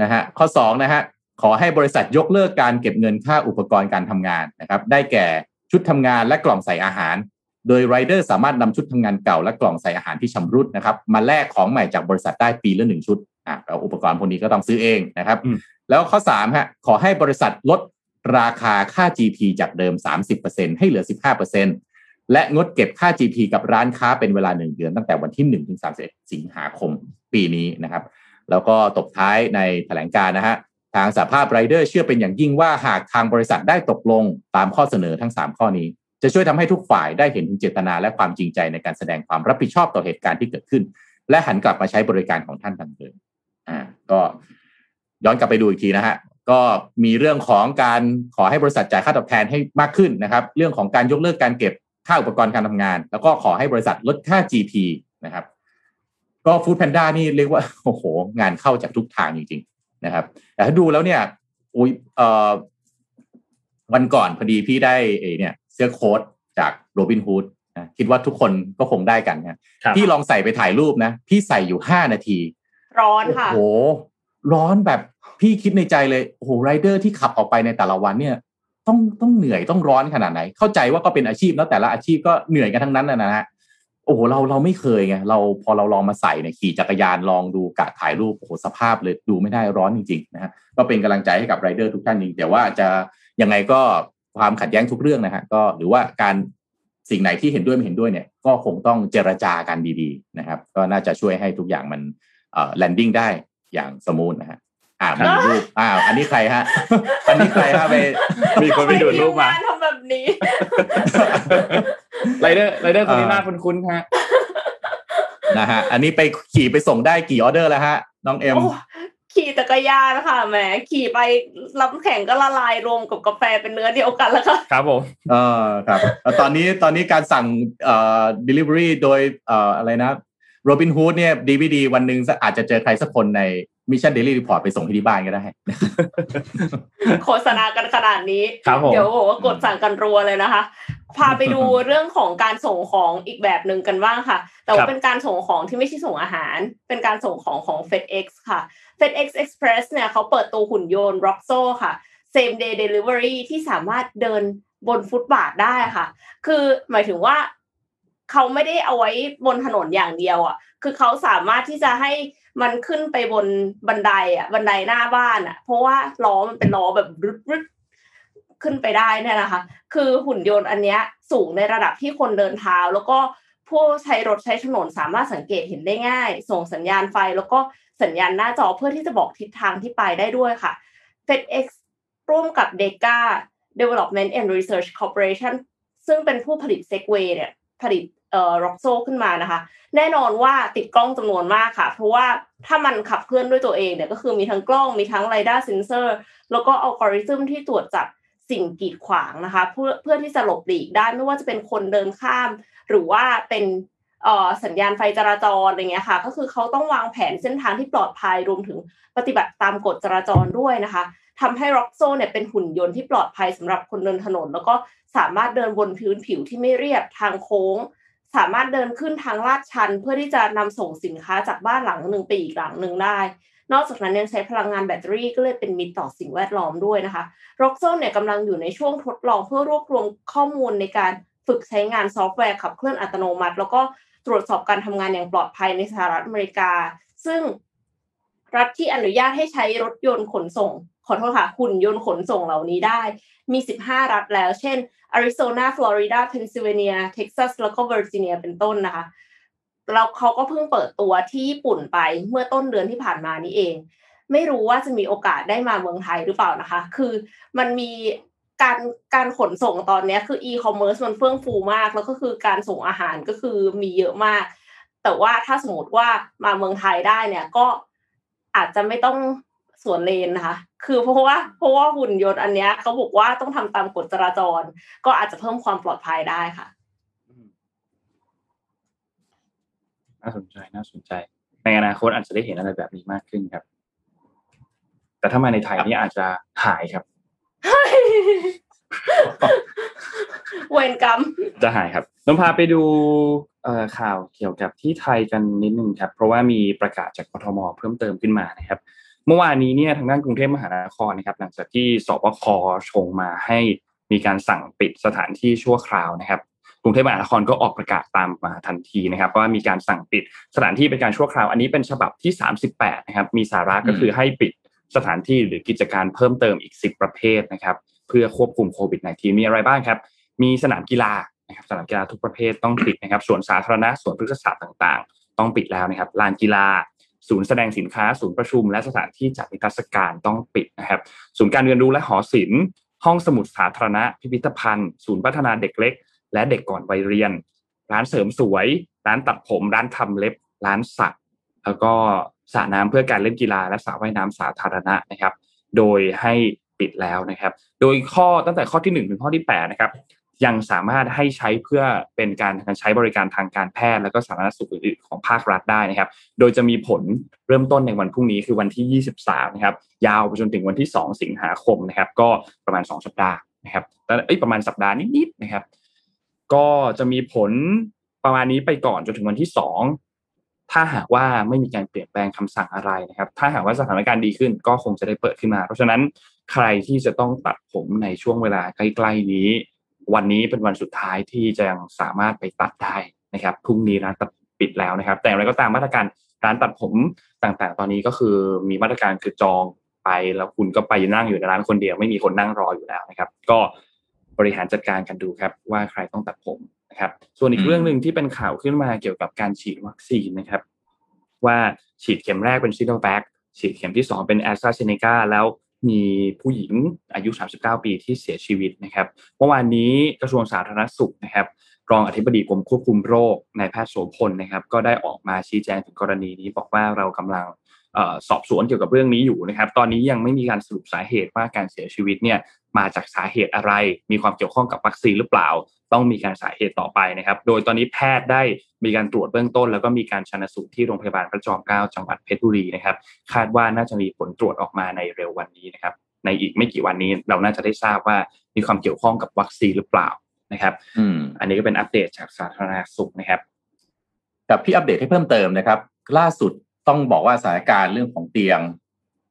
นะฮะข้อสองนะฮะขอให้บริษัทยกเลิกการเก็บเงินค่าอุปกรณ์การทำงานนะครับ ได้แก่ชุดทำงานและกล่องใส่อาหาร โดยไรเดอร์สามารถนำชุดทำงานเก่าและกล่องใส่อาหารที่ชำรุดนะครับ มาแลกของใหม่จากบริษัทได้ปีละหนึ่งชุด อะแล้วอุปกรณ์พวกนี้ก็ต้องซื้อเองนะครับอืมแล้วข้อ3ฮะขอให้บริษัทลดราคาค่า GP จากเดิม 30%ให้เหลือ 15%และงดเก็บค่า GP กับร้านค้าเป็นเวลา 1 เดือนตั้งแต่วันที่1ถึง31สิงหาคมปีนี้นะครับ แล้วก็ตบท้ายในแถลงการณ์นะฮะทางสหภาพไรเดอร์เชื่อเป็นอย่างยิ่งว่าหากทางบริษัทได้ตกลงตามข้อเสนอทั้ง 3 ข้อนี้ จะช่วยทำให้ทุกฝ่ายได้เห็นถึงเจตนาและความจริงใจในการแสดงความรับผิดชอบต่อเหตุการณ์ที่เกิดขึ้น และหันกลับมาใช้บริการของท่านทันเดิม อ่าก็ย้อนกลับไปดูอีกทีนะฮะก็มีเรื่องของการขอให้บริษัทจ่ายค่าตอบแทนให้มากขึ้นนะครับ เรื่องของการยกเลิกการเก็บค่าอุปกรณ์การทำงาน แล้วก็ขอให้บริษัทลดค่า GP นะครับ ก็ฟู้ดแพนด้านี่เรียกว่าโอ้โห งานเข้าจากทุกทางจริงๆนะครับ แต่ถ้าดูแล้วเนี่ยอุ้ยเอ่อวันก่อนพอดีพี่ได้เอเนี่ยเสื้อโค้ทจากโรบินฮูดนะคิดว่าทุกคนก็คงได้กันนะครับพี่ลองใส่ไปถ่ายรูปนะ พี่ใส่อยู่ห้านาที ร้อนค่ะโอ้โหร้อนแบบพี่คิดในใจเลยโอ้โหไรเดอร์ที่ขับออกไปในแต่ละวันเนี่ยต้องต้องเหนื่อยต้องร้อนขนาดไหน เข้าใจว่าก็เป็นอาชีพแล้วแต่ละอาชีพก็เหนื่อยกันทั้งนั้นนะนะฮะโอ้โหเราเราไม่เคยไงเราพอเราลองมาใส่เนี่ยขี่จักรยานลองดูกะถ่ายรูปโอ้โหสภาพเลยดูไม่ได้ร้อนจริงๆนะฮะก็เป็นกำลังใจให้กับไรเดอร์ทุกท่านจริงแต่ว่าจะยังไงก็ความขัดแย้งทุกเรื่องนะฮะก็หรือว่าการสิ่งไหนที่เห็นด้วยไม่เห็นด้วยเนี่ย ก็คงต้องเจรจากันดีๆนะครับ ก็น่าจะช่วยให้ทุกอย่างมัน landing ได้อย่าง smooth นะฮะอ่ามีรูปอ้าวอันนี้ใครฮะ อันนี้ใครฮะไปมีคนไปดูรูปมาทำไทีงนทำแบบนี้ไรเดอร์ไรเดอร์คนนี้อ่าน่าคุ้นๆฮะนะฮะอันนี้ไปขี่ไปส่งได้กี่ออเดอร์แล้วฮะ น้องเอ็มโอ้ขี่จักรยานค่ะแหมขี่ไปลำแข็งก็ละลายรวมกับกาแฟเป็นเนื้อเดียวกันแล้วค่ะครับผมเออครับแล้วตอนนี้ตอนนี้การสั่งเอ่อ delivery โดยเอ่ออะไรนะ โรบินฮูดเนี่ย DVD วันหนึ่งอาจจะเจอใครสักคนใน Mission Daily Report ไปส่งที่ที่บ้านก็ได้ โฆษณากันขนาดนี้ครับผมเดี๋ยวบอกว่ากดสั่งกันรัวเลยนะคะ พาไปดูเรื่องของการส่งของอีกแบบหนึ่งกันบ้างค่ะ แต่ครัว่าบเป็นการส่งของที่ไม่ใช่ส่งอาหาร เป็นการส่งของของ FedEx ค่ะ FedEx Express เนี่ยเขาเปิดตัวหุ่นยนต์ Roxo ค่ะ same day delivery ที่สามารถเดินบนฟุตบาทได้ค่ะ คือหมายถึงว่า เขาไม่ได้เอาไว้บนถนนอย่างเดียวอะ คือเขาสามารถที่จะให้มันขึ้นไปบนบันไดอะ บันไดหน้าบ้านอะ เพราะว่าล้อมันเป็นล้อแบบรึดรึดขึ้นไปได้เนี่ยนะคะ คือหุ่นยนต์อันเนี้ยสูงในระดับที่คนเดินเท้า แล้วก็ผู้ใช้รถใช้ถนนสามารถสังเกตเห็นได้ง่าย ส่งสัญญาณไฟ แล้วก็สัญญาณหน้าจอเพื่อที่จะบอกทิศทางที่ไปได้ด้วยค่ะ FedEx ร่วมกับ Deka Development and Research Corporation ซึ่งเป็นผู้ผลิต Segway เนี่ยผลิต เอ่อ Roxo ขึ้นมานะคะ แน่นอนว่าติดกล้องจำนวนมากค่ะ เพราะว่าถ้ามันขับเคลื่อนด้วยตัวเองเนี่ยก็คือมีทั้งกล้องมีทั้ง radar sensor แล้วก็อัลกอริทึมที่ตรวจจับสิ่งกีดขวางนะคะ เพื่อเพื่อที่จะหลบหลีกได้ไม่ว่าจะเป็นคนเดินข้าม หรือว่าเป็นเอ่อสัญญาณไฟจราจรอะไรเงี้ยค่ะ ก็คือเขาต้องวางแผนเส้นทางที่ปลอดภัยรวมถึงปฏิบัติตามกฎจราจรด้วยนะคะทำให้ Roxo เนี่ยเป็นหุ่นยนต์ที่ปลอดภัยสำหรับคนเดินถนน แล้วก็สามารถเดินบนพื้นผิวที่ไม่เรียบทางโค้ง สามารถเดินขึ้นทางลาดชัน เพื่อที่จะนำส่งสินค้าจากบ้านหลังหนึ่งไปอีกหลังหนึ่งได้ นอกจากนั้นยังใช้พลังงานแบตเตอรี่ก็เลยเป็นมิตรต่อสิ่งแวดล้อมด้วยนะคะ Roxo เนี่ยกำลังอยู่ในช่วงทดลองเพื่อรวบรวมข้อมูลในการฝึกใช้งานซอฟต์แวร์ขับเคลื่อนอัตโนมัติ แล้วก็ตรวจสอบการทำงานอย่างปลอดภัยในสหรัฐอเมริกา ซึ่งรัฐที่อนุญาตให้ใช้รถยนต์ขนส่ง ขอโทษค่ะหุ่นยนต์ขนส่งเหล่านี้ได้ มี 15 รัฐแล้ว เช่นอาริโซนาฟลอริดาเพนซิลเวเนียเท็กซัสแล้วก็เวอร์จิเนียเป็นต้นนะคะแล้วเขาก็เพิ่งเปิดตัวที่ญี่ปุ่นไปเมื่อต้นเดือนที่ผ่านมานี้เอง ไม่รู้ว่าจะมีโอกาสได้มาเมืองไทยหรือเปล่านะคะ คือมันมีการการขนส่งตอนนี้คืออีคอมเมิร์ซมันเฟื่องฟูมาก แล้วก็คือการส่งอาหารก็คือมีเยอะมาก แต่ว่าถ้าสมมติว่ามาเมืองไทยได้เนี่ยก็อาจจะไม่ต้อง สวนเลนนะคะ คือเพราะว่าเพราะว่าหุ่นยนต์อันเนี้ยเขาบอกว่าต้องทำตามกฎจราจร ก็อาจจะเพิ่มความปลอดภัยได้ค่ะน่าสนใจน่าสนใจ ในอนาคตอาจจะได้เห็นอะไรแบบนี้มากขึ้นครับ แต่ถ้ามาในไทยนี่อาจจะหายครับเวรกรรมจะหายครับน้องพาไปดูเอ่อข่าวเกี่ยวกับที่ไทยกันนิดนึงครับ เพราะว่ามีประกาศจากกทมเพิ่มเติมขึ้นมานะครับ เมื่อวานนี้เนี่ยทางด้านกรุงเทพมหานครนะครับ หลังจากที่สบคชงมาให้มีการสั่งปิดสถานที่ชั่วคราวนะครับกรุงเทพมหานครก็ออกประกาศตามมาทันทีนะครับว่ามีการสั่งปิดสถานที่เป็นการชั่วคราว อันนี้เป็นฉบับที่ 38 นะครับ มีสาระก็คือให้ปิดสถานที่หรือกิจการเพิ่มเติมอีก 10 ประเภทนะครับ เพื่อควบคุมโควิด -19 มีอะไรบ้างครับ มีสนามกีฬานะครับสนามกีฬาทุกประเภทต้องปิดนะครับสวนสาธารณะสวนพฤกษศาสตร์ต่าง ๆ ต้องปิดแล้วนะครับลานกีฬา ศูนย์แสดงสินค้า ศูนย์ประชุม และสถานที่จัดนิทรรศการต้องปิดนะครับ ศูนย์การเรียนรู้และหอศิลป์ ห้องสมุดสาธารณะ พิพิธภัณฑ์ ศูนย์พัฒนาเด็กเล็ก และเด็กก่อนวัยเรียน ร้านเสริมสวย ร้านตัดผม ร้านทำเล็บ ร้านสัก แล้วก็สระน้ำเพื่อการเล่นกีฬาและสระว่ายน้ำสาธารณะนะครับ โดยให้ปิดแล้วนะครับ โดยข้อตั้งแต่ข้อที่หนึ่งถึงข้อที่แปดนะครับ ยังสามารถให้ใช้เพื่อเป็นการใช้บริการทางการแพทย์ และก็สาธารณสุขอื่นๆของภาครัฐได้นะครับ โดยจะมีผลเริ่มต้นในวันพรุ่งนี้คือวันที่ 23 นะครับ ยาวไปจนถึงวันที่ 2 สิงหาคมนะครับ ก็ประมาณ 2 สัปดาห์นะครับแต่เอ้ยประมาณสัปดาห์นิดๆนะครับ ก็จะมีผลประมาณนี้ไปก่อนจนถึงวันที่ 2 ถ้าหากว่าไม่มีการเปลี่ยนแปลงคำสั่งอะไรนะครับ ถ้าหากว่าสถานการณ์ดีขึ้นก็คงจะได้เปิดขึ้นมา เพราะฉะนั้นใครที่จะต้องตัดผมในช่วงเวลาใกล้ ๆ นี้ วันนี้เป็นวันสุดท้ายที่จะยังสามารถไปตัดได้นะครับพรุ่งนี้ร้านตัดปิดแล้วนะครับ แต่อย่างไรก็ตามมาตรการร้านตัดผมต่างๆ ตอนนี้ก็คือมีมาตรการคือจองไปแล้วคุณก็ไปนั่งอยู่ในร้านคนเดียวไม่มีคนนั่งรออยู่แล้วนะครับ ก็บริหารจัดการกันดูครับ ว่าใครต้องตัดผมนะครับ ส่วนอีกเรื่องหนึ่งที่เป็นข่าวขึ้นมาเกี่ยวกับการฉีดวัคซีนนะครับ ว่าฉีดเข็มแรกเป็นซิโนแวคฉีดเข็มที่ 2 เป็นแอสตราเซเนกาแล้ว มีผู้หญิงอายุ 39 ปีที่เสียชีวิตนะครับเมื่อวานนี้กระทรวงสาธารณสุขนะครับรองอธิบดีกรมควบคุมโรคนายแพทย์โสพลนะครับ ก็ได้ออกมาชี้แจงถึงกรณีนี้ บอกว่าเรากำลังสอบสวนเกี่ยวกับเรื่องนี้อยู่นะครับ ตอนนี้ยังไม่มีการสรุปสาเหตุว่าการเสียชีวิตเนี่ยมาจากสาเหตุอะไร มีความเกี่ยวข้องกับวัคซีนหรือเปล่า ต้องมีการสาเหตุต่อไปนะครับ โดยตอนนี้แพทย์ได้มีการตรวจเบื้องต้น แล้วก็มีการชันสูตรที่โรงพยาบาลพระจอมเกล้าจังหวัดเพชรบุรีนะครับ คาดว่าน่าจะมีผลตรวจออกมาในเร็ววันนี้นะครับ ในอีกไม่กี่วันนี้เราน่าจะได้ทราบว่ามีความเกี่ยวข้องกับวัคซีนหรือเปล่านะครับอืมอันนี้ก็เป็นอัปเดตจากสาธารณสุขนะครับกับพี่อัปเดตให้เพิ่มเติมนะครับ ล่าสุดต้องบอกว่าสถานการณ์เรื่องของเตียง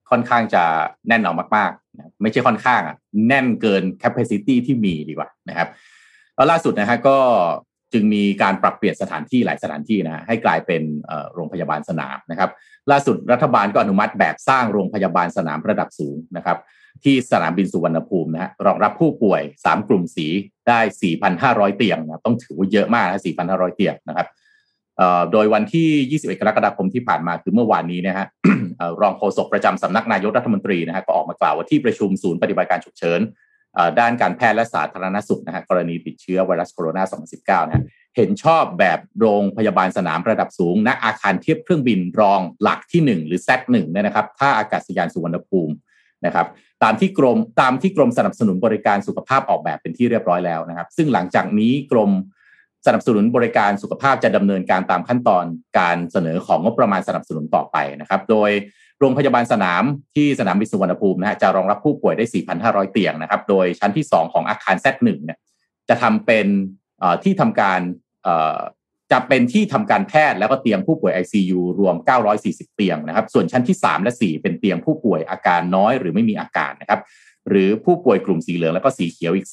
ค่อนข้างจะแน่นเอามากๆนะไม่ใช่ค่อนข้างอะแน่นเกิน capacity ที่มีดีกว่านะครับ แล้วล่าสุดนะฮะก็จึงมีการปรับเปลี่ยนสถานที่หลายสถานที่นะฮะให้กลายเป็นโรงพยาบาลสนามนะครับ ล่าสุดรัฐบาลก็อนุมัติแบบสร้างโรงพยาบาลสนามระดับสูงนะครับ ที่สนามบินสุวรรณภูมินะฮะรองรับผู้ป่วย 3 กลุ่มสีได้ 4,500 เตียงนะต้องถือว่าเยอะมากนะ4,500 เตียงนะครับโดยวันที่ 21 กรกฎาคมที่ผ่านมาคือเมื่อวานนี้นะฮะรองโฆษกประจำสำนักนายกรัฐมนตรีนะฮะก็ออกมากล่าวว่าที่ประชุมศูนย์ปฏิบัติการฉุกเฉิน ด้านการแพทย์และสาธารณสุขนะฮะกรณีติดเชื้อไวรัสโคโรนา 2019 นะเห็นชอบแบบโรงพยาบาลสนามระดับสูงณอาคารเทียบเครื่องบินรองหลักที่ 1 หรือ Z1 เนี่ยนะครับท่าอากาศยานสุวรรณภูมินะครับตามที่กรมตามที่กรมสนับสนุนบริการสุขภาพออกแบบเป็นที่เรียบร้อยแล้วนะครับ ซึ่งหลังจากนี้กรมสนับสนุนบริการสุขภาพจะดำเนินการตามขั้นตอนการเสนอของงบประมาณสนับสนุนต่อไปนะครับ โดย โรงพยาบาลสนามที่สนามบินสุวรรณภูมินะฮะจะรองรับผู้ป่วยได้ 4,500 เตียงนะครับ โดยชั้นที่ 2 ของอาคาร Z1 เนี่ยจะทำเป็นที่ทำการจะเป็นที่ทำการแพทย์แล้วก็เตียงผู้ป่วย ICU รวม 940 เตียงนะครับ ส่วนชั้นที่ 3 และ 4 เป็นเตียงผู้ป่วยอาการน้อยหรือไม่มีอาการนะครับ หรือผู้ป่วยกลุ่มสีเหลืองแล้วก็สีเขียวอีก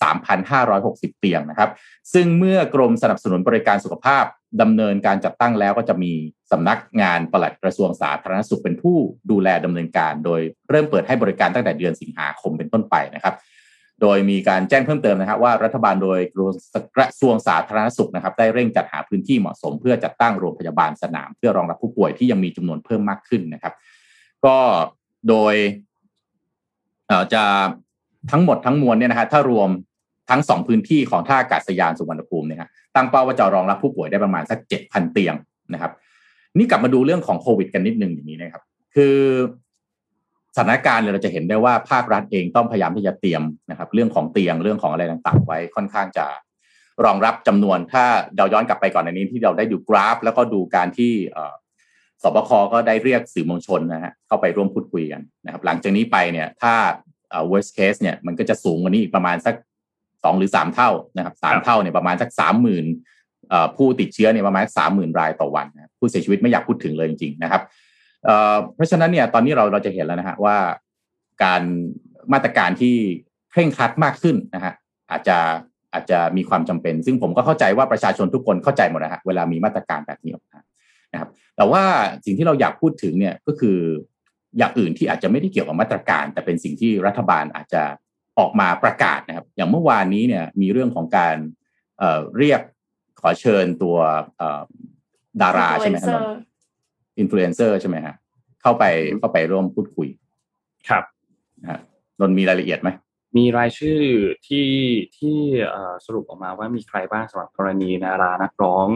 3,560 เตียงนะครับ ซึ่งเมื่อกรมสนับสนุนบริการสุขภาพ ดำเนินการจัดตั้งแล้วก็จะมีสำนักงานปลัดกระทรวงสาธารณสุขเป็นผู้ดูแลดำเนินการ โดยเริ่มเปิดให้บริการตั้งแต่เดือนสิงหาคมเป็นต้นไปนะครับ โดยมีการแจ้งเพิ่มเติมนะครับว่ารัฐบาลโดยกระทรวงสาธารณสุขนะครับ ได้เร่งจัดหาพื้นที่เหมาะสม เพื่อจัดตั้งโรงพยาบาลสนาม เพื่อรองรับผู้ป่วยที่ยังมีจำนวนเพิ่มมากขึ้นนะครับ ก็โดยจะทั้งหมดทั้งมวลเนี่ยนะฮะถ้ารวม ทั้งสองพื้นที่ของท่าอากาศยานสุวรรณภูมิเนี่ยฮะตั้งเป้าว่าจะรองรับผู้ป่วยได้ประมาณสักเจ็ดพันเตียงนะครับ นี่กลับมาดูเรื่องของโควิดกันนิดนึงอย่างนี้นะครับ คือสถานการณ์เนี่ยเราจะเห็นได้ว่าภาครัฐเองต้องพยายามที่จะเตรียมนะครับ เรื่องของเตียงเรื่องของอะไรต่างๆ ไว้ค่อนข้างจะรองรับจำนวนถ้าเราย้อนกลับไปก่อนในนี้ที่เราได้ดูกราฟ แล้วก็ดูการที่สบคก็ได้เรียกสื่อมวลชนนะฮะเข้าไปร่วมพูดคุยกันนะครับ หลังจากนี้ไปเนี่ยถ้า worst case เนี่ยมันก็จะสูงกว่านี้อีกประมาณสัก สองหรือสามเท่านะครับสามเท่าเนี่ยประมาณสักสามหมื่นผู้ติดเชื้อเนี่ยประมาณสามหมื่นรายต่อวันนะผู้เสียชีวิตไม่อยากพูดถึงเลยจริงๆนะครับเพราะฉะนั้นเนี่ยตอนนี้เราเราจะเห็นแล้วนะฮะว่าการมาตรการที่เคร่งครัดมากขึ้นนะฮะอาจจะอาจจะมีความจำเป็น ซึ่งผมก็เข้าใจว่าประชาชนทุกคนเข้าใจหมดนะฮะเวลามีมาตรการแบบนี้ออกมานะครับแต่ว่าสิ่งที่เราอยากพูดถึงเนี่ยก็คืออย่างอื่นที่อาจจะไม่ได้เกี่ยวกับมาตรการ แต่เป็นสิ่งที่รัฐบาลอาจจะ ออกมาประกาศนะครับ อย่างเมื่อวานนี้เนี่ยมีเรื่องของการเรียกขอเชิญตัวดาราใช่ไหมครับอินฟลูเอนเซอร์ใช่ไหมฮะเข้าไปเข้าไปร่วมพูดคุย ครับนะนนมีรายละเอียดไหมมีรายชื่อที่ที่สรุปออกมาว่ามีใครบ้างสำหรับกรณีดารานักร้อง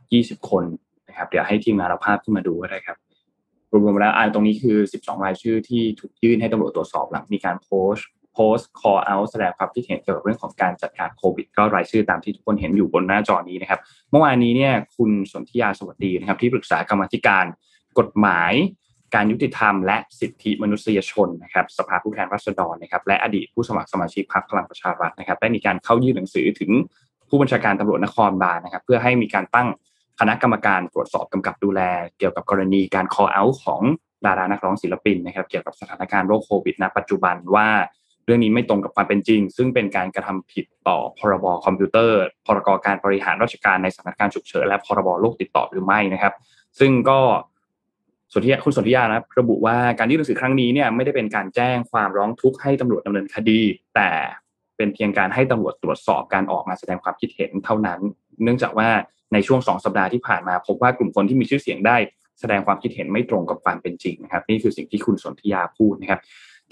20 คนนะครับ เดี๋ยวให้ทีมงานเราภาพขึ้นมาดูก็ได้ครับรวมๆแล้วอันตรงนี้คือ 12 รายชื่อที่ถูกยื่นให้ตำรวจตรวจสอบหลังมีการโพสต์ โพ post call out แสดงความคิดเห็นเกี่ยวกับเรื่องของการจัดการโควิด ก็รายชื่อตามที่ทุกคนเห็นอยู่บนหน้าจอนี้นะครับ เมื่อวานนี้เนี่ยคุณสนธิยาสวัสดีนะครับที่ปรึกษากรรมธิการกฎหมายการยุติธรรมและสิทธิมนุษยชนนะครับสภาผู้แทนราษฎรนะครับและอดีตผู้สมัครสมาชิกพรรคพลังประชารัฐนะครับได้มีการเข้ายื่นหนังสือถึงผู้บัญชาการตำรวจนครบาลนะครับ เพื่อให้มีการตั้งคณะกรรมการตรวจสอบกำกับดูแล เกี่ยวกับกรณีการ call out ของดารานักร้องศิลปินนะครับ เกี่ยวกับสถานการณ์โรคโควิดณปัจจุบันว่า รื่องนี้ไม่ตรงกับความเป็นจริง ซึ่งเป็นการกระทำผิดต่อพรบคอมพิวเตอร์ พรกการบริหารราชการในสถานการณ์ฉุกเฉินและพรบโรคติดต่อหรือไม่นะครับ ซึ่งก็สนธิคุณสนธิยานะระบุว่าการยื่นหนังสือครั้งนี้เนี่ยไม่ได้เป็นการแจ้งความร้องทุกข์ให้ตำรวจดำเนินคดี แต่เป็นเพียงการให้ตำรวจตรวจสอบการออกมาแสดงความคิดเห็นเท่านั้น เนื่องจากว่าในช่วงสองสัปดาห์ที่ผ่านมาพบว่ากลุ่มคนที่มีชื่อเสียงได้แสดงความคิดเห็นไม่ตรงกับความเป็นจริงนะครับ นี่คือสิ่งที่คุณสนธิยาพูดนะครับ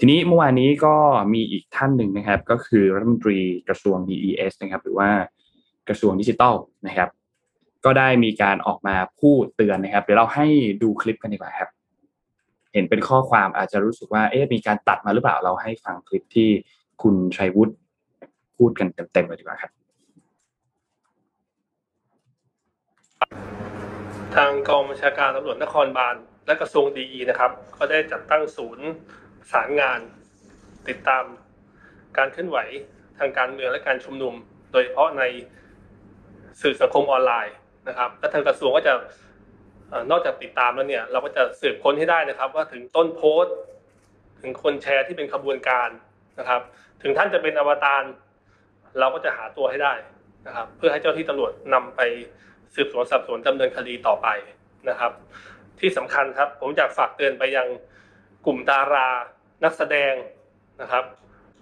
ทีนี้เมื่อวานนี้ก็มีอีกท่านหนึ่งนะครับ ก็คือรัฐมนตรีกระทรวง DES นะครับ หรือว่ากระทรวงดิจิทัลนะครับ ก็ได้มีการออกมาพูดเตือนนะครับ เดี๋ยวเราให้ดูคลิปกันดีกว่าครับ เห็นเป็นข้อความอาจจะรู้สึกว่าเอ๊ะมีการตัดมาหรือเปล่าเราให้ฟังคลิปที่คุณชัยวุฒิพูดกันเต็มๆเลยดีกว่าครับ ทางกองบัญชาการตำรวจนครบาลและกระทรวงดีนะครับ ก็ได้จัดตั้งศูนย์ สารงาน ติดตามการเคลื่อนไหวทางการเมืองและการชุมนุม โดยเฉพาะในสื่อสังคมออนไลน์นะครับและทางกระทรวงก็จะนอกจากติดตามแล้วเนี่ย เราก็จะสืบค้นให้ได้นะครับ ว่าถึงต้นโพสต์ ถึงคนแชร์ที่เป็นขบวนการนะครับ ถึงท่านจะเป็นอวตารเราก็จะหาตัวให้ได้นะครับ เพื่อให้เจ้าที่ตำรวจนำไปสืบสวนสอบสวนดำเนินคดีต่อไปนะครับ ที่สำคัญครับ ผมอยากฝากเตือนไปยังกลุ่มดารา นักแสดงนะครับ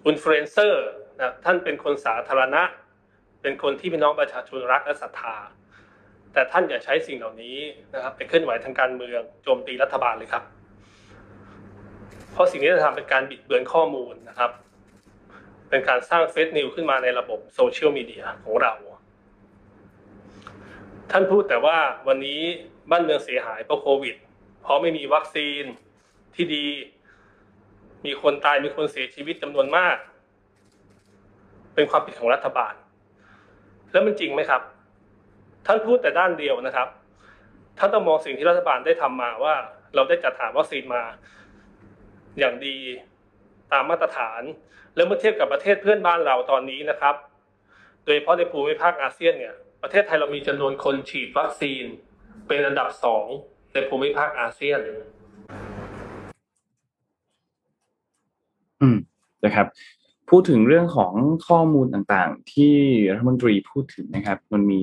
อินฟลูเอนเซอร์นะท่านเป็นคนสาธารณะ เป็นคนที่พี่น้องประชาชนรักและศรัทธา แต่ท่านอย่าใช้สิ่งเหล่านี้นะครับไปเคลื่อนไหวทางการเมืองโจมตีรัฐบาลเลยครับ เพราะสิ่งนี้จะทำเป็นการบิดเบือนข้อมูลนะครับ เป็นการสร้างเฟซนิวขึ้นมาในระบบโซเชียลมีเดียของเรา ท่านพูดแต่ว่าวันนี้บ้านเมืองเสียหายเพราะโควิด เพราะไม่มีวัคซีนที่ดี มีคนตายมีคนเสียชีวิตจำนวนมาก เป็นความผิดของรัฐบาล แล้วมันจริงไหมครับ ท่านพูดแต่ด้านเดียวนะครับ ท่านต้องมองสิ่งที่รัฐบาลได้ทำมาว่า เราได้จัดหาวัคซีนมา อย่างดีตามมาตรฐาน แล้วเมื่อเทียบกับประเทศเพื่อนบ้านเราตอนนี้นะครับ โดยเฉพาะในภูมิภาคอาเซียนเนี่ย ประเทศไทยเรามีจำนวนคนฉีดวัคซีน เป็นอันดับสองในภูมิภาคอาเซียน อืมนะครับ พูดถึงเรื่องของข้อมูลต่างๆ ที่รัฐมนตรีพูดถึงนะครับ มันมี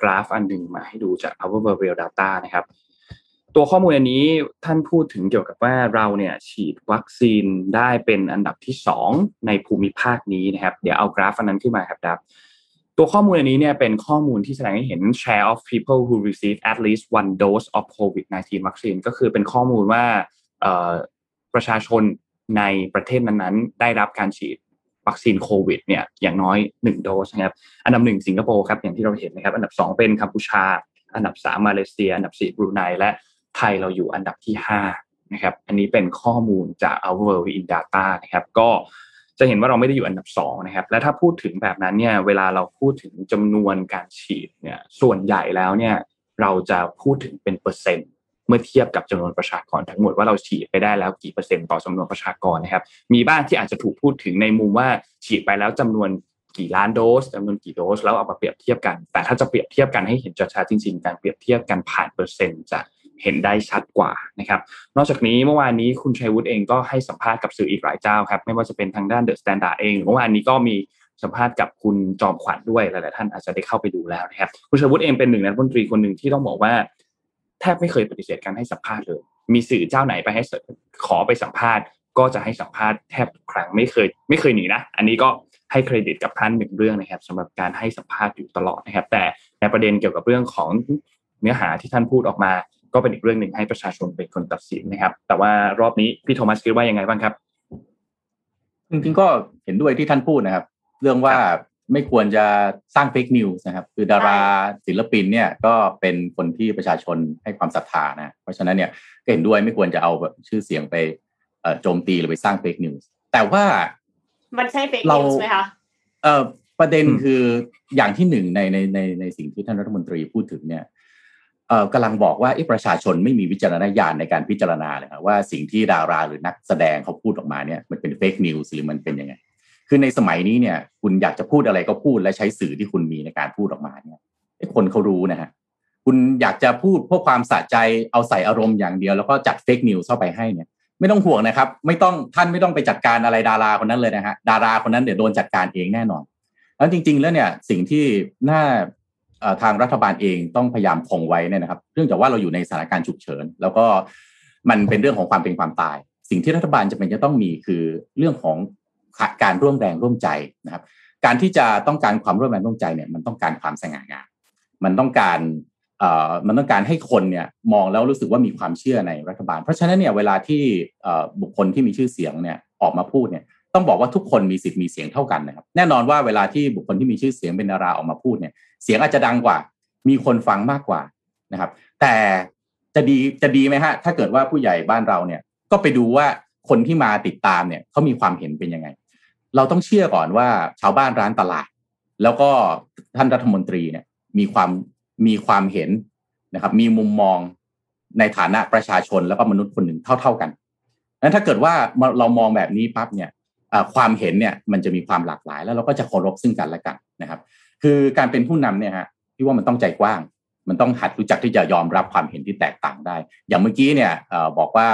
กราฟอันหนึ่งมาให้ดูจาก Our v e r Data นะครับ ตัวข้อมูลอันนี้ท่านพูดถึงเกี่ยวกับว่าเราเนี่ยฉีดวัคซีนได้เป็นอันดับที่สองในภูมิภาคนี้นะครับ เดี๋ยวเอากราฟอันนั้นขึ้นมาครับครับตัวข้อมูลอันนี้เนี่ยเป็นข้อมูลที่แสดงให้เห็น share of people who receive at least one dose of COVID-19 วัคซีนก็คือเป็นข้อมูลว่าประชาชน ในประเทศนั้นๆ ได้รับการฉีดวัคซีนโควิดเนี่ยอย่างน้อย 1 โดสนะครับอันดับหนึ่งสิงคโปร์ครับอย่างที่เราเห็นนะครับ อันดับ 2 เป็นกัมพูชา อันดับ 3 มาเลเซีย อันดับ 4 บรูไนและไทยเราอยู่อันดับที่ 5 นะครับ อันนี้เป็นข้อมูลจาก Our World in Data นะครับก็จะเห็นว่าเราไม่ได้อยู่อันดับ2นะครับ และถ้าพูดถึงแบบนั้นเนี่ย เวลาเราพูดถึงจำนวนการฉีดเนี่ย ส่วนใหญ่แล้วเนี่ย เราจะพูดถึงเป็นเปอร์เซ็นต์ เมื่อเทียบกับจำนวนประชากรทั้งหมดว่าเราฉีดไปได้แล้วกี่เปอร์เซ็นต์ต่อจำนวนประชากรนะครับ มีบ้างที่อาจจะถูกพูดถึงในมุมว่าฉีดไปแล้วจำนวนกี่ล้านโดสจำนวนกี่โดสแล้วเอามาเปรียบเทียบกัน แต่ถ้าจะเปรียบเทียบกันให้เห็นชัดๆจริง ๆ การเปรียบเทียบกันผ่านเปอร์เซ็นต์จะเห็นได้ชัดกว่านะครับ นอกจากนี้เมื่อวานนี้คุณชัยวุฒิเองก็ให้สัมภาษณ์กับสื่ออีกหลายเจ้าครับ ไม่ว่าจะเป็นทางด้าน The Standard เองเมื่อวานนี้ก็มีสัมภาษณ์กับคุณจอมขวัญด้วยหลายๆท่านอาจจะได้เข้าไปดูแล้วนะครับ คุณชัยวุฒิเองเป็นหนึ่งในรัฐมนตรีคนหนึ่งที่ต้องบอกว่า บไม่เคยปฏิเสธการให้สัมภาษณ์เลย มีสื่อเจ้าไหนไปให้ขอไปสัมภาษณ์ ก็จะให้สัมภาษณ์แทบทุกครั้งไม่เคย ไม่เคยหนีนะ อันนี้ก็ให้เครดิตกับท่านหนึ่งเรื่องนะครับสำหรับการให้สัมภาษณ์อยู่ตลอดนะครับ แต่ในประเด็นเกี่ยวกับเรื่องของเนื้อหาที่ท่านพูดออกมา ก็เป็นอีกเรื่องหนึ่งให้ประชาชนเป็นคนตัดสินนะครับ แต่ว่ารอบนี้พี่โทมัสคิดว่ายังไงบ้างครับจริงๆก็เห็นด้วยที่ท่านพูดนะครับ เรื่องว่า ไม่ควรจะสร้าง fake news นะครับ คือดาราศิลปินเนี่ยก็เป็นคนที่ประชาชนให้ความศรัทธานะ เพราะฉะนั้นเนี่ยก็เห็นด้วยไม่ควรจะเอาแบบชื่อเสียงไปโจมตีหรือไปสร้าง fake news แต่ว่ามันใช่ fake news ไหมคะเอ่อประเด็นอืมคืออย่างที่หนึ่งในในในในสิ่งที่ท่านรัฐมนตรีพูดถึงเนี่ยเอ่อกำลังบอกว่าเอ๊ะประชาชนไม่มีวิจารณญาณในการพิจารณาเลยครับว่าสิ่งที่ดาราหรือนักแสดงเขาพูดออกมาเนี่ยมันเป็น fake news หรือมันเป็นยังไง คือในสมัยนี้เนี่ย คุณอยากจะพูดอะไรก็พูดและใช้สื่อที่คุณมีในการพูดออกมาเนี่ยคนเขารู้นะฮะคุณอยากจะพูดเพื่อความสะใจเอาใส่อารมณ์อย่างเดียว แล้วก็จัดเฟกนิวเข้าไปให้เนี่ย ไม่ต้องห่วงนะครับ ไม่ต้องท่านไม่ต้องไปจัดการอะไรดาราคนนั้นเลยนะฮะดาราคนนั้นเดี๋ยวโดนจัดการเองแน่นอน แล้วจริง ๆ แล้วเนี่ยสิ่งที่น่าทางรัฐบาลเองต้องพยายามคงไว้เนี่ยนะครับเนื่องจากว่าเราอยู่ในสถานการณ์ฉุกเฉิน แล้วก็มันเป็นเรื่องของความเป็นความตาย สิ่งที่รัฐบาลจะเป็นจะต้องมีคือเรื่องของ การร่วมแรงร่วมใจนะครับ การที่จะต้องการความร่วมแรงร่วมใจเนี่ยมันต้องการความสง่างามมันต้องการเอ่อมันต้องการให้คนเนี่ยมองแล้วรู้สึกว่ามีความเชื่อในรัฐบาล เพราะฉะนั้นเนี่ยเวลาที่เอ่อบุคคลที่มีชื่อเสียงเนี่ยออกมาพูดเนี่ยต้องบอกว่าทุกคนมีสิทธิ์มีเสียงเท่ากันนะครับ แน่นอนว่าเวลาที่บุคคลที่มีชื่อเสียงเป็นดาราออกมาพูดเนี่ยเสียงอาจจะดังกว่า มีคนฟังมากกว่านะครับ แต่จะดีจะดีไหมฮะถ้าเกิดว่าผู้ใหญ่บ้านเราเนี่ยก็ไปดูว่าคนที่มาติดตามเนี่ยเขามีความเห็นเป็นยังไง เราต้องเชื่อก่อนว่าชาวบ้านร้านตลาด แล้วก็ท่านรัฐมนตรีเนี่ยมีความมีความเห็นนะครับ มีมุมมองในฐานะประชาชนแล้วก็มนุษย์คนหนึ่งเท่า ๆกันนั้นถ้าเกิดว่าเรามองแบบนี้ปั๊บเนี่ยความเห็นเนี่ยมันจะมีความหลากหลาย แล้วเราก็จะเคารพซึ่งกันและกันนะครับ คือการเป็นผู้นำเนี่ยฮะพี่ว่ามันต้องใจกว้าง มันต้องหัดรู้จักที่จะยอมรับความเห็นที่แตกต่างได้ อย่างเมื่อกี้เนี่ยบอกว่า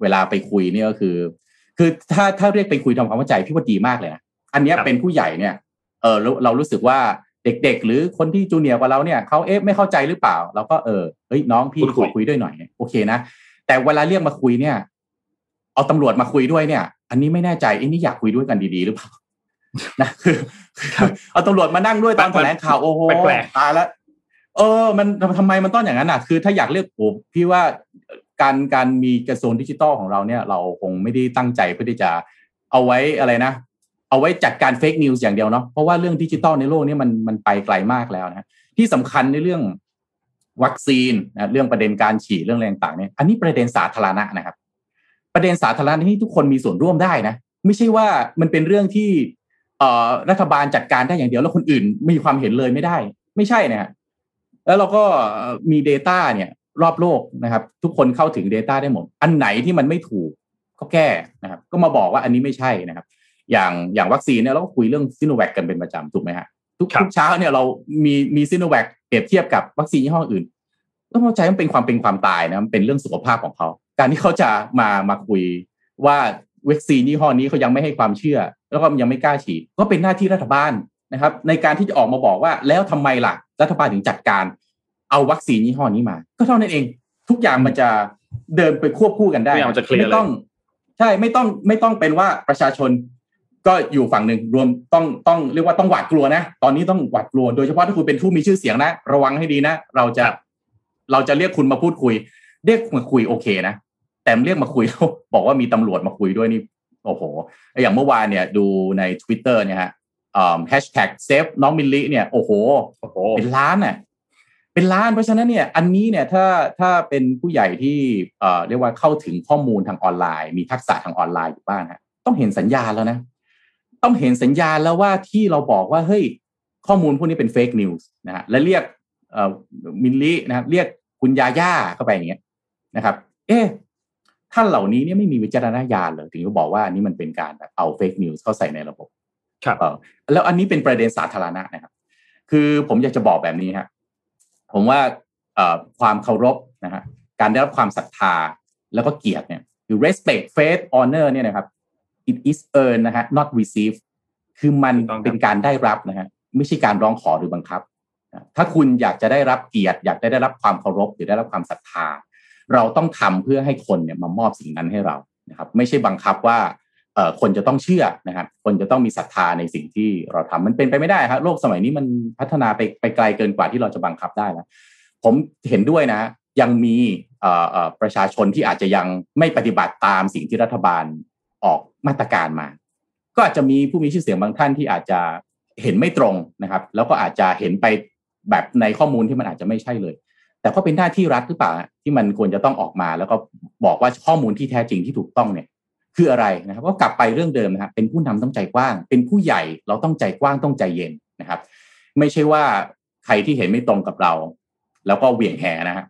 เวลาไปคุยเนี่ยก็คือ คือถ้าถ้าเรียกไปคุยทำความเข้าใจพี่ว่าดีมากเลยนะอันนี้เป็นผู้ใหญ่เนี่ยเออเรารู้สึกว่าเด็กๆ หรือคนที่จูเนียร์กว่าเราเนี่ยเขาเอ๊ะไม่เข้าใจหรือเปล่าเราก็เออเฮ้ยน้องพี่คุยคุยด้วยหน่อยโอเคนะแต่เวลาเรียกมาคุยเนี่ย เอาตำรวจมาคุยด้วยเนี่ย อันนี้ไม่แน่ใจไอ้นี่อยากคุยด้วยกันดีๆหรือเปล่านะคือเอาตำรวจมานั่งด้วยตอนแถลงข่าวโอ้โหตายแล้วเออ มันทำไมมันต้องอย่างนั้นอะ คือถ้าอยากเรียกผมพี่ว่า การการมีกระทรวงดิจิทัลของเราเนี่ยเราคงไม่ได้ตั้งใจเพื่อที่จะเอาไว้อะไรนะ เอาไว้จัดการเฟกนิวส์อย่างเดียวเนาะเพราะว่าเรื่องดิจิทัลในโลกนี้มันมันไปไกลมากแล้วนะที่สำคัญในเรื่องวัคซีนนะเรื่องประเด็นการฉีดเรื่องอะไรต่างๆเนี่ยอันนี้ประเด็นสาธารณะนะครับ ประเด็นสาธารณะที่ทุกคนมีส่วนร่วมได้นะ ไม่ใช่ว่ามันเป็นเรื่องที่เอ่อรัฐบาลจัดการได้อย่างเดียวแล้วคนอื่นมีความเห็นเลยไม่ได้ ไม่ใช่นะฮะแล้วเราก็มี Data เนี่ย รอบโลกนะครับ ทุกคนเข้าถึง Data ได้หมด อันไหนที่มันไม่ถูกก็แก้นะครับ ก็มาบอกว่าอันนี้ไม่ใช่นะครับ อย่างอย่างวัคซีนเนี่ยเราก็คุยเรื่องซิโนแวคกันเป็นประจำถูกไหมฮะทุกทุกเช้าเนี่ยเรามีมีซิโนแวคเปรียบเทียบกับวัคซีนยี่ห้ออื่นต้องเข้าใจมันเป็นความเป็นความตายนะมันเป็นเรื่องสุขภาพของเขา การที่เขาจะมามาคุยว่าวัคซีนยี่ห้อนี้เขายังไม่ให้ความเชื่อ แล้วก็ยังไม่กล้าฉีดก็เป็นหน้าที่รัฐบาลนะครับ ในการที่จะออกมาบอกว่าแล้วทำไมล่ะรัฐบาลถึงจัดการ เอาวัคซีนยี่ห้อนี้มา ก็เท่านั้นเอง ทุกอย่างมันจะเดินไปควบคู่กันได้ไม่ต้อง ใช่ไม่ต้องไม่ต้องเป็นว่าประชาชนก็อยู่ฝั่งหนึ่งรวมต้องต้องเรียกว่าต้องหวาดกลัวนะ ตอนนี้ต้องหวาดกลัว โดยเฉพาะถ้าคุณเป็นผู้มีชื่อเสียงนะ ระวังให้ดีนะ เราจะเราจะเรียกคุณมาพูดคุย เรียกมาคุยโอเคนะ แต่เรียกมาคุยแล้วบอกว่ามีตำรวจมาคุยด้วยนี่โอ้โห อย่างเมื่อวานเนี่ยดูใน Twitter เนี่ยฮะแฮชแท็ก save น้องมิลลิเนี่ยโอ้โหเป็นล้านน่ะ เป็นล้านเพราะฉะนั้นเนี่ยอันนี้เนี่ยถ้าถ้าเป็นผู้ใหญ่ที่เอ่อเรียกว่าเข้าถึงข้อมูลทางออนไลน์ มีทักษะทางออนไลน์อยู่บ้างฮะต้องเห็นสัญญาณแล้วนะ ต้องเห็นสัญญาณแล้วว่าที่เราบอกว่าเฮ้ยข้อมูลพวกนี้เป็น fake news นะฮะและเรียกเอ่อมิลลินะครับเรียกคุณยาย่าเข้าไปอย่างเงี้ยนะครับ เอ๊ะท่านเหล่านี้เนี่ยไม่มีวิจารณญาณเลยถึงจะบอกว่าอันนี้มันเป็นการแบบเอา fake news เข้าใส่ในระบบ ครับเออแล้วอันนี้เป็นประเด็นสาธารณะนะครับ คือผมอยากจะบอกแบบนี้ฮะ ผมว่าเอ่อความเคารพนะฮะการได้รับความศรัทธาแล้วก็เกียรติเนี่ยคือ respect faith honor เนี่ยนะครับ it is earned นะฮะ not received คือมันเป็นการได้รับนะฮะไม่ใช่การร้องขอหรือบังคับ ถ้าคุณอยากจะได้รับเกียรติ อยากได้รับความเคารพหรือได้รับความศรัทธา เราต้องทำเพื่อให้คนเนี่ยมามอบสิ่งนั้นให้เรานะครับ ไม่ใช่บังคับว่าเอ่อ คนจะต้องเชื่อนะครับ คนจะต้องมีศรัทธาในสิ่งที่เราทำมันเป็นไปไม่ได้ครับ โลกสมัยนี้มันพัฒนาไปไปไกลเกินกว่าที่เราจะบังคับได้แล้วผมเห็นด้วยนะ ยังมีประชาชนที่อาจจะยังไม่ปฏิบัติตามสิ่งที่รัฐบาลออกมาตรการมา ก็อาจจะมีผู้มีชื่อเสียงบางท่านที่อาจจะเห็นไม่ตรงนะครับ แล้วก็อาจจะเห็นไปแบบในข้อมูลที่มันอาจจะไม่ใช่เลย แต่ก็เป็นหน้าที่รัฐหรือเปล่าที่มันควรจะต้องออกมา แล้วก็บอกว่าข้อมูลที่แท้จริงที่ถูกต้องเนี่ย คืออะไรนะครับก็กลับไปเรื่องเดิมนะครับเป็นผู้นำต้องใจกว้าง เป็นผู้ใหญ่เราต้องใจกว้างต้องใจเย็นนะครับ ไม่ใช่ว่าใครที่เห็นไม่ตรงกับเรา แล้วก็เหวี่ยงแหนะฮะ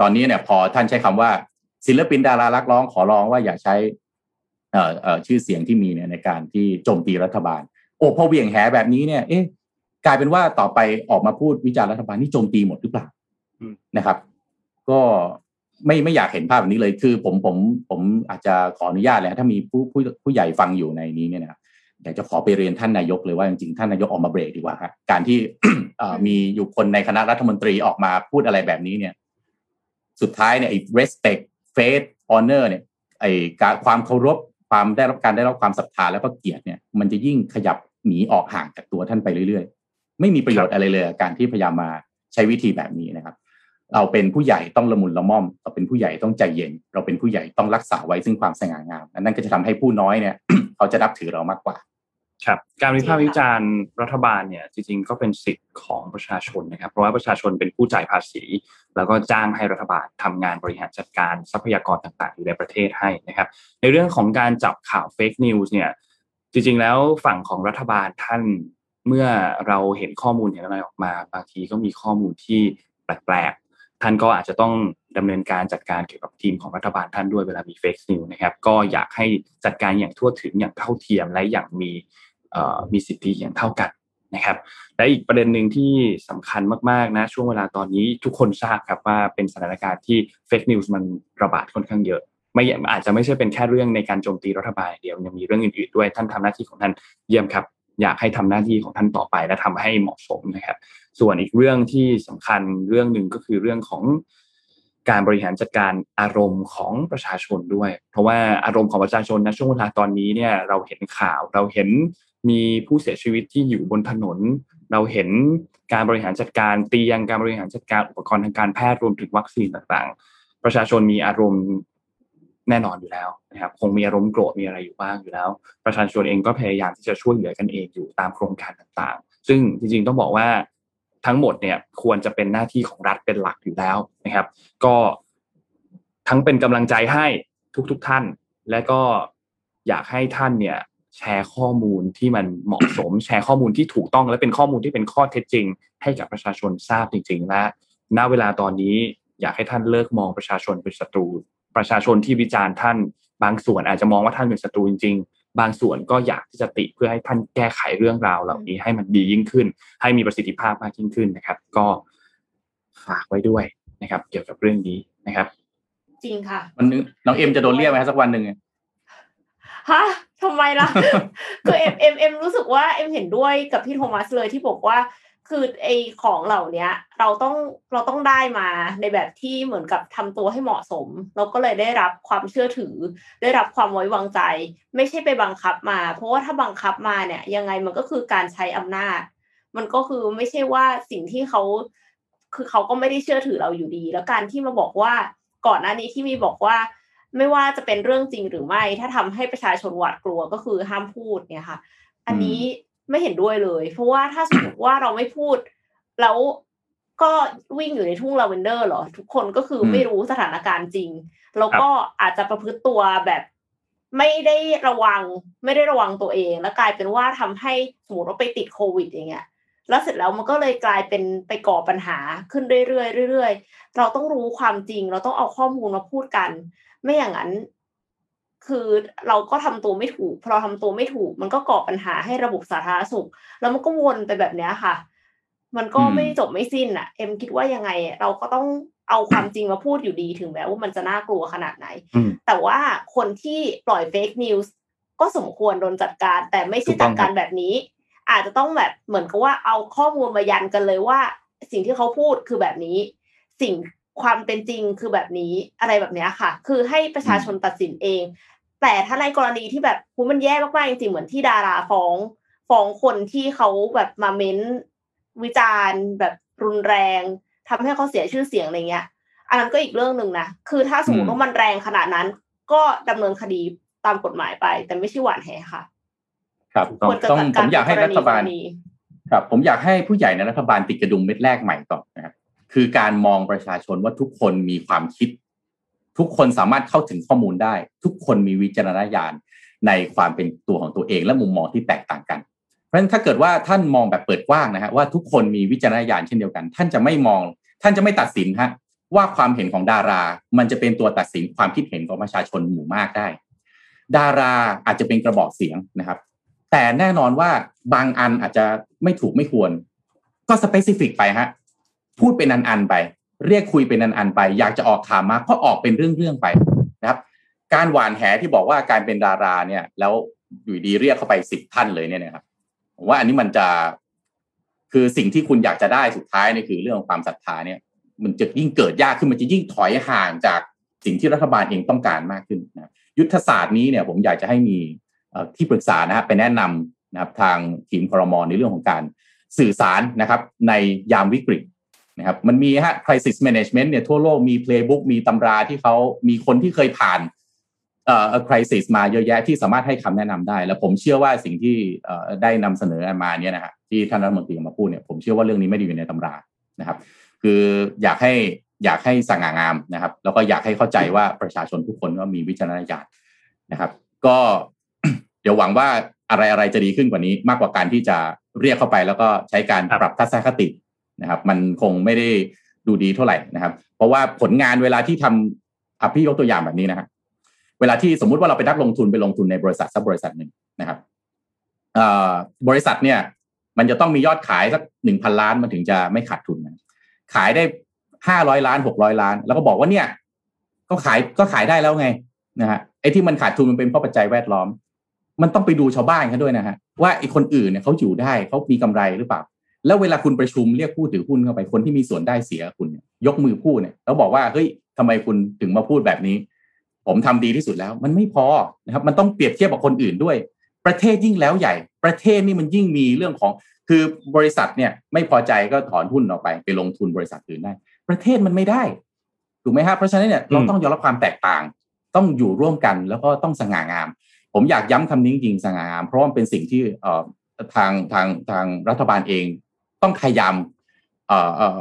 ตอนนี้เนี่ยพอท่านใช้คำว่า ศิลปินดารารักร้องขอร้องว่าอย่าใช้เอ่อเอ่อชื่อเสียงที่มีเนี่ยในการที่โจมตีรัฐบาล โอ้พอเหวี่ยงแหแบบนี้เนี่ย เอ๊ะกลายเป็นว่าต่อไปออกมาพูดวิจารณ์รัฐบาลนี่โจมตีหมดหรือเปล่านะครับ ก็ ไม่ไม่อยากเห็นภาพแบบนี้เลย คือผมผมผมอาจจะขออนุญาตเลยถ้ามีผู้ผู้ผู้ใหญ่ฟังอยู่ในนี้เนี่ยนะครับอยากจะขอไปเรียนท่านนายกเลยว่าจริงๆท่านนายกออกมาเบรกดีกว่าครับการที่มีอยู่คนในคณะรัฐมนตรีออกมาพูดอะไรแบบนี้เนี่ย สุดท้ายเนี่ยไอ้ respect faith honor เนี่ย ไอ้การความเคารพความได้รับการได้รับความศรัทธาแล้วก็เกียรติเนี่ย มันจะยิ่งขยับหนีออกห่างจากตัวท่านไปเรื่อยๆ ไม่มีประโยชน์อะไรเลย การที่พยายามมาใช้วิธีแบบนี้นะครับ เราเป็นผู้ใหญ่ต้องละมุนละม่อม เราเป็นผู้ใหญ่ต้องใจเย็น เราเป็นผู้ใหญ่ต้องรักษาไว้ซึ่งความสง่างามนั่นก็จะทำให้ผู้น้อยเนี่ยเขาจะนับถือเรามากกว่า ครับ การวิพากษ์วิจารณ์รัฐบาลเนี่ยจริงๆก็เป็นสิทธิ์ของประชาชนนะครับ เพราะว่าประชาชนเป็นผู้จ่ายภาษี แล้วก็จ้างให้รัฐบาลทำงานบริหารจัดการทรัพยากรต่างๆอยู่ในประเทศให้นะครับ ในเรื่องของการจับข่าว fake news เนี่ยจริงๆแล้วฝั่งของรัฐบาลท่านเมื่อเราเห็นข้อมูลเห็นอะไรออกมา บางทีก็มีข้อมูลที่แปลก ท่านก็อาจจะต้องดำเนินการจัดการเกี่ยวกับทีมของรัฐบาลท่านด้วยเวลามี fake news นะครับก็อยากให้จัดการอย่างทั่วถึงอย่างเท่าเทียมและอย่างมีมีสิทธิอย่างเท่ากันนะครับและอีกประเด็นหนึ่งที่สำคัญมากๆนะช่วงเวลาตอนนี้ทุกคนทราบครับว่าเป็นสถานการณ์ที่เฟกนิวส์มันระบาดค่อนข้างเยอะไม่อาจจะไม่ใช่เป็นแค่เรื่องในการโจมตีรัฐบาลเดียวยังมีเรื่องอื่นๆด้วยท่านทำหน้าที่ของท่านเยี่ยมครับ อยากให้ทำหน้าที่ของท่านต่อไปและทำให้เหมาะสมนะครับ ส่วนอีกเรื่องที่สำคัญเรื่องหนึ่งก็คือเรื่องของการบริหารจัดการอารมณ์ของประชาชนด้วย เพราะว่าอารมณ์ของประชาชนนะช่วงเวลาตอนนี้เนี่ยเราเห็นข่าวเราเห็นมีผู้เสียชีวิตที่อยู่บนถนน เราเห็นการบริหารจัดการเตียงการบริหารจัดการอุปกรณ์ทางการแพทย์รวมถึงวัคซีนต่างๆ ประชาชนมีอารมณ์ แน่นอนอยู่แล้วนะครับคงมีอารมณ์โกรธมีอะไรอยู่บ้างอยู่แล้ว ประชาชนเองก็พยายามที่จะช่วยเหลือกันเองอยู่ตามโครงการต่างๆ ซึ่งจริงๆต้องบอกว่าทั้งหมดเนี่ยควรจะเป็นหน้าที่ของรัฐเป็นหลักอยู่แล้วนะครับ ก็ทั้งเป็นกำลังใจให้ทุกๆทท่าน และก็อยากให้ท่านเนี่ยแชร์ข้อมูลที่มันเหมาะสม แชร์ข้อมูลที่ถูกต้อง และเป็นข้อมูลที่เป็นข้อเท็จจริง ให้กับประชาชนทราบจริง ๆ และณเวลาตอนนี้อยากให้ท่านเลิกมองประชาชนเป็นศัตรู ประชาชนที่วิจารณ์ท่านบางส่วนอาจจะมองว่าท่านเป็นศัตรูจริงๆ บางส่วนก็อยากที่จะติเพื่อให้ท่านแก้ไขเรื่องราวเหล่านี้ให้มันดียิ่งขึ้น ให้มีประสิทธิภาพมากยิ่งขึ้นนะครับ ก็ฝากไว้ด้วยนะครับ เกี่ยวกับเรื่องนี้นะครับ จริงค่ะมันน้องเอ็มจะโดนเรียกไหมสักวันหนึ่งฮะทำไมล่ะคือเอ็มเอ็มเอ็มรู้สึกว่าเอ็มเห็นด้วยกับพี่โทมัสเลยที่บอกว่า คือไอของเหล่าเนี้ยเราต้องเราต้องได้มาในแบบที่เหมือนกับทำตัวให้เหมาะสม เราก็เลยได้รับความเชื่อถือ ได้รับความไว้วางใจ ไม่ใช่ไปบังคับมา เพราะว่าถ้าบังคับมาเนี่ย ยังไงมันก็คือการใช้อำนาจ มันก็คือไม่ใช่ว่าสิ่งที่เขาคือเขาก็ไม่ได้เชื่อถือเราอยู่ดี แล้วการที่มาบอกว่าก่อนหน้านี้ที่มีบอกว่าไม่ว่าจะเป็นเรื่องจริงหรือไม่ ถ้าทำให้ประชาชนหวาดกลัวก็คือห้ามพูดเนี่ยค่ะ อันนี้ ไม่เห็นด้วยเลย เพราะว่าถ้าสมมติว่าเราไม่พูด แล้วก็วิ่งอยู่ในทุ่งลาเวนเดอร์หรอ ทุกคนก็คือไม่รู้สถานการณ์จริง แล้วก็อาจจะประพฤติตัวแบบไม่ได้ระวัง ไม่ได้ระวังตัวเอง แล้วกลายเป็นว่าทำให้สมมติว่าไปติดโควิด อย่างเงี้ยแล้วเสร็จแล้วมันก็เลยกลายเป็นไปก่อปัญหาขึ้นเรื่อยๆเรื่อยๆเราต้องรู้ความจริง เราต้องเอาข้อมูลมาพูดกัน ไม่อย่างนั้น คือเราก็ทำตัวไม่ถูกพอเราทำตัวไม่ถูก มันก็ก่อปัญหาให้ระบบสาธารณสุข แล้วมันก็วนไปแบบนี้ค่ะ มันก็ไม่จบไม่สิ้นอะ เอ็มคิดว่ายังไง เราก็ต้องเอาความจริงมาพูดอยู่ดีถึงแม้ว่ามันจะน่ากลัวขนาดไหน แต่ว่าคนที่ปล่อยเฟกนิวส์ก็สมควรโดนจัดการ แต่ไม่ใช่จัดการแบบนี้ อาจจะต้องแบบเหมือนกับว่าเอาข้อมูลมายันกันเลยว่า สิ่งที่เขาพูดคือแบบนี้ สิ่งความเป็นจริงคือแบบนี้อะไรแบบนี้ค่ะ คือให้ประชาชนตัดสินเอง แต่ถ้าในกรณีที่แบบคูมันแย่มากๆจริงๆเหมือนที่ดาราฟ้องฟ้องคนที่เขาแบบมาเม้นวิจารณ์แบบรุนแรงทำให้เขาเสียชื่อเสียงอะไรเงี้ย อันนั้นก็อีกเรื่องหนึ่งนะคือถ้าสมมติว่ามันแรงขนาดนั้น ก็ดำเนินคดีตามกฎหมายไป แต่ไม่ใช่หวานแหค่ะ ครับต้องผมอยากให้รัฐบาลครับ ผมอยากให้ผู้ใหญ่ในรัฐบาลติดกระดุมเม็ดแรกใหม่ก่อนนะครับคือการมองประชาชนว่าทุกคนมีความคิด ทุกคนสามารถเข้าถึงข้อมูลได้ ทุกคนมีวิจารณญาณในความเป็นตัวของตัวเองและมุมมองที่แตกต่างกัน เพราะฉะนั้นถ้าเกิดว่าท่านมองแบบเปิดกว้างนะฮะว่าทุกคนมีวิจารณญาณเช่นเดียวกัน ท่านจะไม่มอง ท่านจะไม่ตัดสินฮะว่าความเห็นของดารา มันจะเป็นตัวตัดสินความคิดเห็นของประชาชนหมู่มากได้ ดาราอาจจะเป็นกระบอกเสียงนะครับ แต่แน่นอนว่าบางอันอาจจะไม่ถูกไม่ควร ก็สเปซิฟิกไปฮะพูดเป็นอันๆไป เรียกคุยเป็นอันๆไป อยากจะออกข่าวมาก็ออกเป็นเรื่องๆไปนะครับ การหวานแหที่บอกว่าการเป็นดาราเนี่ย แล้วอยู่ดีเรียกเข้าไปสิบท่านเลยเนี่ยนะครับผมว่าอันนี้มันจะคือสิ่งที่คุณอยากจะได้สุดท้ายนี่คือเรื่องของความศรัทธาเนี่ย มันจะยิ่งเกิดยากขึ้นมันจะยิ่งถอยห่างจากสิ่งที่รัฐบาลเองต้องการมากขึ้นนะยุทธศาสตร์นี้เนี่ย ผมอยากจะให้มีที่ปรึกษานะฮะไปแนะนำนะครับทางทีมครมอในเรื่องของการสื่อสารนะครับ ในยามวิกฤต นะครับมันมีฮะ crisis management เนี่ยทั่วโลกมี playbook มีตำราที่เขามีคนที่เคยผ่านเอ่อ crisis มาเยอะแยะที่สามารถให้คำแนะนำได้ แล้วผมเชื่อว่าสิ่งที่เอ่อได้นำเสนอมาเนี่ยนะฮะที่ท่านรัฐมนตรีมาพูดเนี่ยผมเชื่อว่าเรื่องนี้ไม่ได้อยู่ในตำรานะครับ คืออยากให้อยากให้สง่างามนะครับ แล้วก็อยากให้เข้าใจว่าประชาชนทุกคนก็มีวิจารณญาณนะครับ ก็เดี๋ยวหวังว่าอะไรอะไรจะดีขึ้นกว่านี้ มากกว่าการที่จะเรียกเข้าไปแล้วก็ใช้การปรับทัศนคติ นะครับ มันคงไม่ได้ดูดีเท่าไหร่นะครับ เพราะว่าผลงานเวลาที่ทำอพี่ยกตัวอย่างแบบนี้นะครับเวลาที่สมมุติว่าเราไปนักลงทุนไปลงทุนในบริษัทสักบริษัทหนึ่งนะครับบริษัทเนี่ย มันจะต้องมียอดขายสักหนึ่งพันล้านมันถึงจะไม่ขาดทุนนะขายได้ห้าร้อยล้านหกร้อยล้าน แล้วก็บอกว่าเนี่ย ก็ขายก็ขายได้แล้วไงนะฮะไอ้ที่มันขาดทุนมันเป็นเพราะปัจจัยแวดล้อม มันต้องไปดูชาวบ้านเขาด้วยนะฮะว่าไอ้คนอื่นเนี่ยเขาอยู่ได้เขามีกำไรหรือเปล่า แล้วเวลาคุณประชุมเรียกผู้ถือหุ้นเข้าไปคนที่มีส่วนได้เสียคุณเนี่ยยกมือพูดเนี่ยแล้วบอกว่าเฮ้ยทำไมคุณถึงมาพูดแบบนี้ ผมทำดีที่สุดแล้ว มันไม่พอนะครับ มันต้องเปรียบเทียบกับคนอื่นด้วย ประเทศยิ่งแล้วใหญ่ ประเทศนี่มันยิ่งมีเรื่องของคือบริษัทเนี่ย ไม่พอใจก็ถอนหุ้นออกไป ไปลงทุนบริษัทอื่นได้ ประเทศมันไม่ได้ถูกไหมครับเพราะฉะนั้นเนี่ยเราต้องยอมรับความแตกต่าง ต้องอยู่ร่วมกันแล้วก็ต้องสง่างาม ผมอยากย้ำคำนี้จริงสง่างาม เพราะว่าเป็นสิ่งที่เอ่อทางทางทางรัฐบาลเอง ต้องพยายามเอ่อเอ่อ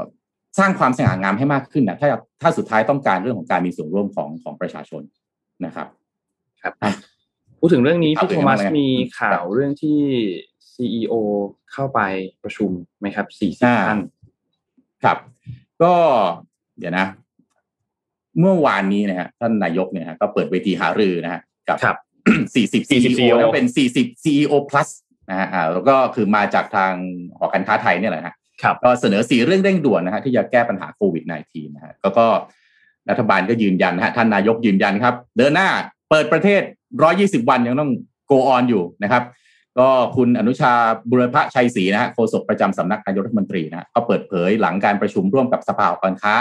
สร้างความสง่างามให้มากขึ้นนะถ้าถ้าสุดท้ายต้องการเรื่องของการมีส่วนร่วมของของประชาชนนะครับ ครับพูดถึงเรื่องนี้ครับพี่โทมัสถึงเรื่องอะไรมีข่าวเรื่องที่ CEO เข้าไปประชุมไหมครับสี่สิบอ่าท่านครับ ก็เดี๋ยวนะ เมื่อวานนี้นะฮะท่านนายกเนี่ยฮะก็เปิดเวทีหารือนะฮะกับครับ40 40 CEO แล้วเป็น40 CEO plus นะฮะอ่าแล้วก็คือมาจากทางหอการค้าไทยเนี่ยแหละฮะครับก็เสนอสีเรื่องเร่งด่วนนะฮะที่จะแก้ปัญหาโควิด -19 นะฮะแล้วก็รัฐบาลก็ยืนยันนะฮะท่านนายกยืนยันครับ เดินหน้าเปิดประเทศ 120 วันยังต้อง go on อยู่นะครับ ก็คุณอนุชาบุรพชัยศรีนะฮะโฆษกประจำสำนักนายกรัฐมนตรีนะฮะก็เปิดเผยหลังการประชุมร่วมกับสภาองค์การค้า